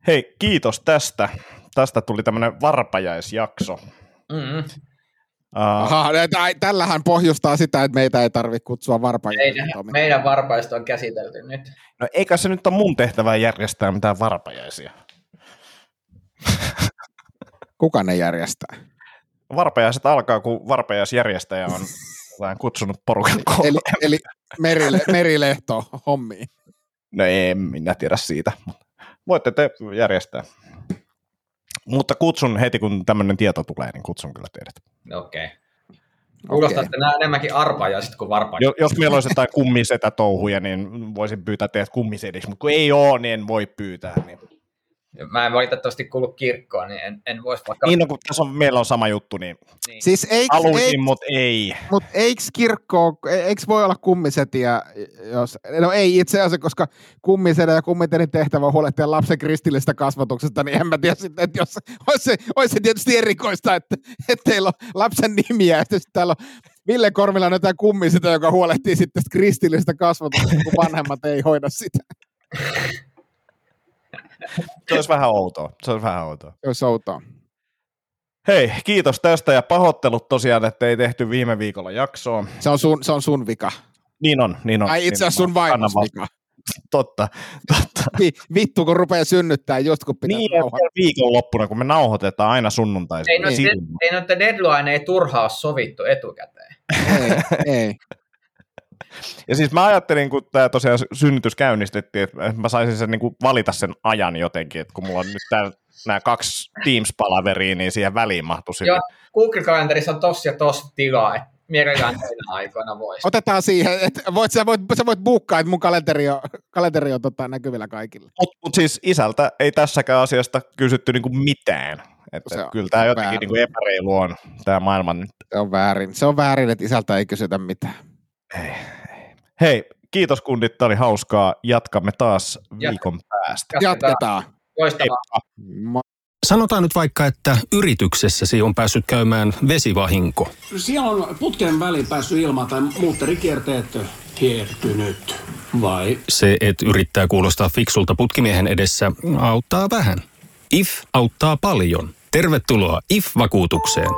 Hei, kiitos tästä. Tästä tuli tämmöinen varpajaisjakso. Mm-hmm. Uh, Aha, tä- tällähän pohjustaa sitä, että meitä ei tarvitse kutsua varpajaisiksi. meidän, meidän varpaista on käsitelty nyt. no eikä se nyt ole mun tehtävä järjestää mitään varpajaisia. Kuka ne järjestää? Varpajaiset alkaa, kun varpajaisjärjestäjä on [LAUGHS] vähän kutsunut porukan koolle. Eli, eli merile, merilehto hommiin. No en minä tiedä siitä. mutta Voitte te järjestää. Mutta kutsun heti, kun tämmöinen tieto tulee, niin kutsun kyllä teidät. Okei. Okay. Kuulostaa, että nämä enemmänkin arpajaiset kuin varpajaiset. Jo, jos meillä olisi jotain kummisetä touhuja, niin voisin pyytää teidät kummisediksi, mutta kun ei ole, niin en voi pyytää. Niin, Mä en valitettavasti kuulu kirkkoon, niin en, en voisi vaikka... niin no, kun tässä on, meillä on sama juttu, niin Niin. Siis eiks, haluaisin, eiks, mutta ei. mut eiks kirkko, eiks voi olla kummisetiä, jos, no ei itse asiassa, koska kummisedä ja kummisedin tehtävä on huolehtia lapsen kristillisestä kasvatuksesta, niin en mä tiedä sitten, että jos, olisi se, olisi se tietysti erikoista, että, että teillä on lapsen nimiä, että sitten täällä on Ville Korvilla on jotain kummisetä, joka huolehtii sitten tästä kristillisestä kasvatuksesta, kun vanhemmat ei hoida sitä. [LAUGHS] Se olisi vähän outoa. Se olisi vähän outoa. Se olisi outoa. Hei, kiitos tästä ja pahoittelut tosiaan, että ei tehty viime viikolla jaksoa. Se on sun, se on sun vika. Niin on, niin on. Ai itse asiassa sun Nimenomaan. vaimos Anna vika. [LAUGHS] Totta, totta. Vi, vittu, kun rupeaa synnyttää just kun pitää Niin, viikonloppuna, kun me nauhoitetaan aina sunnuntaisin. Ei, no, ei noita deadline ei turhaa ole sovittu etukäteen. Ei, ei. Ja siis mä ajattelin, kun tämä tosiaan synnytys käynnistettiin, että mä saisin sen niin kuin valita sen ajan jotenkin, että kun mulla on nyt täällä nämä kaksi Teams-palaveria, niin siihen väliin mahtuisi. Joo, Google-kalenterissa on tossa ja tossa tilaa, että mielellään aikoina voisi. Otetaan siihen, että voit, sä, voit, sä voit buukkaa, että mun kalenteri on, kalenteri on tota, näkyvillä kaikille. Mutta mut siis isältä ei tässäkään asiasta kysytty niin kuin mitään. Että Se on kyllä tämä jotenkin väärin. niin kuin epäreilu on, tämä maailma nyt. Se on väärin. Se on väärin, että isältä ei kysytä mitään. Hei, kiitos kundit, tämä oli hauskaa. Jatkamme taas Jatka- viikon päästä. Jatketaan. Loistavaa. Sanotaan nyt vaikka, että yrityksessäsi on päässyt käymään vesivahinko. Siellä on putken väliin päässyt ilma tai muutterikierteet hiertynyt. Vai Se, että yrittää kuulostaa fiksulta putkimiehen edessä, auttaa vähän. IF auttaa paljon. Tervetuloa IF-vakuutukseen.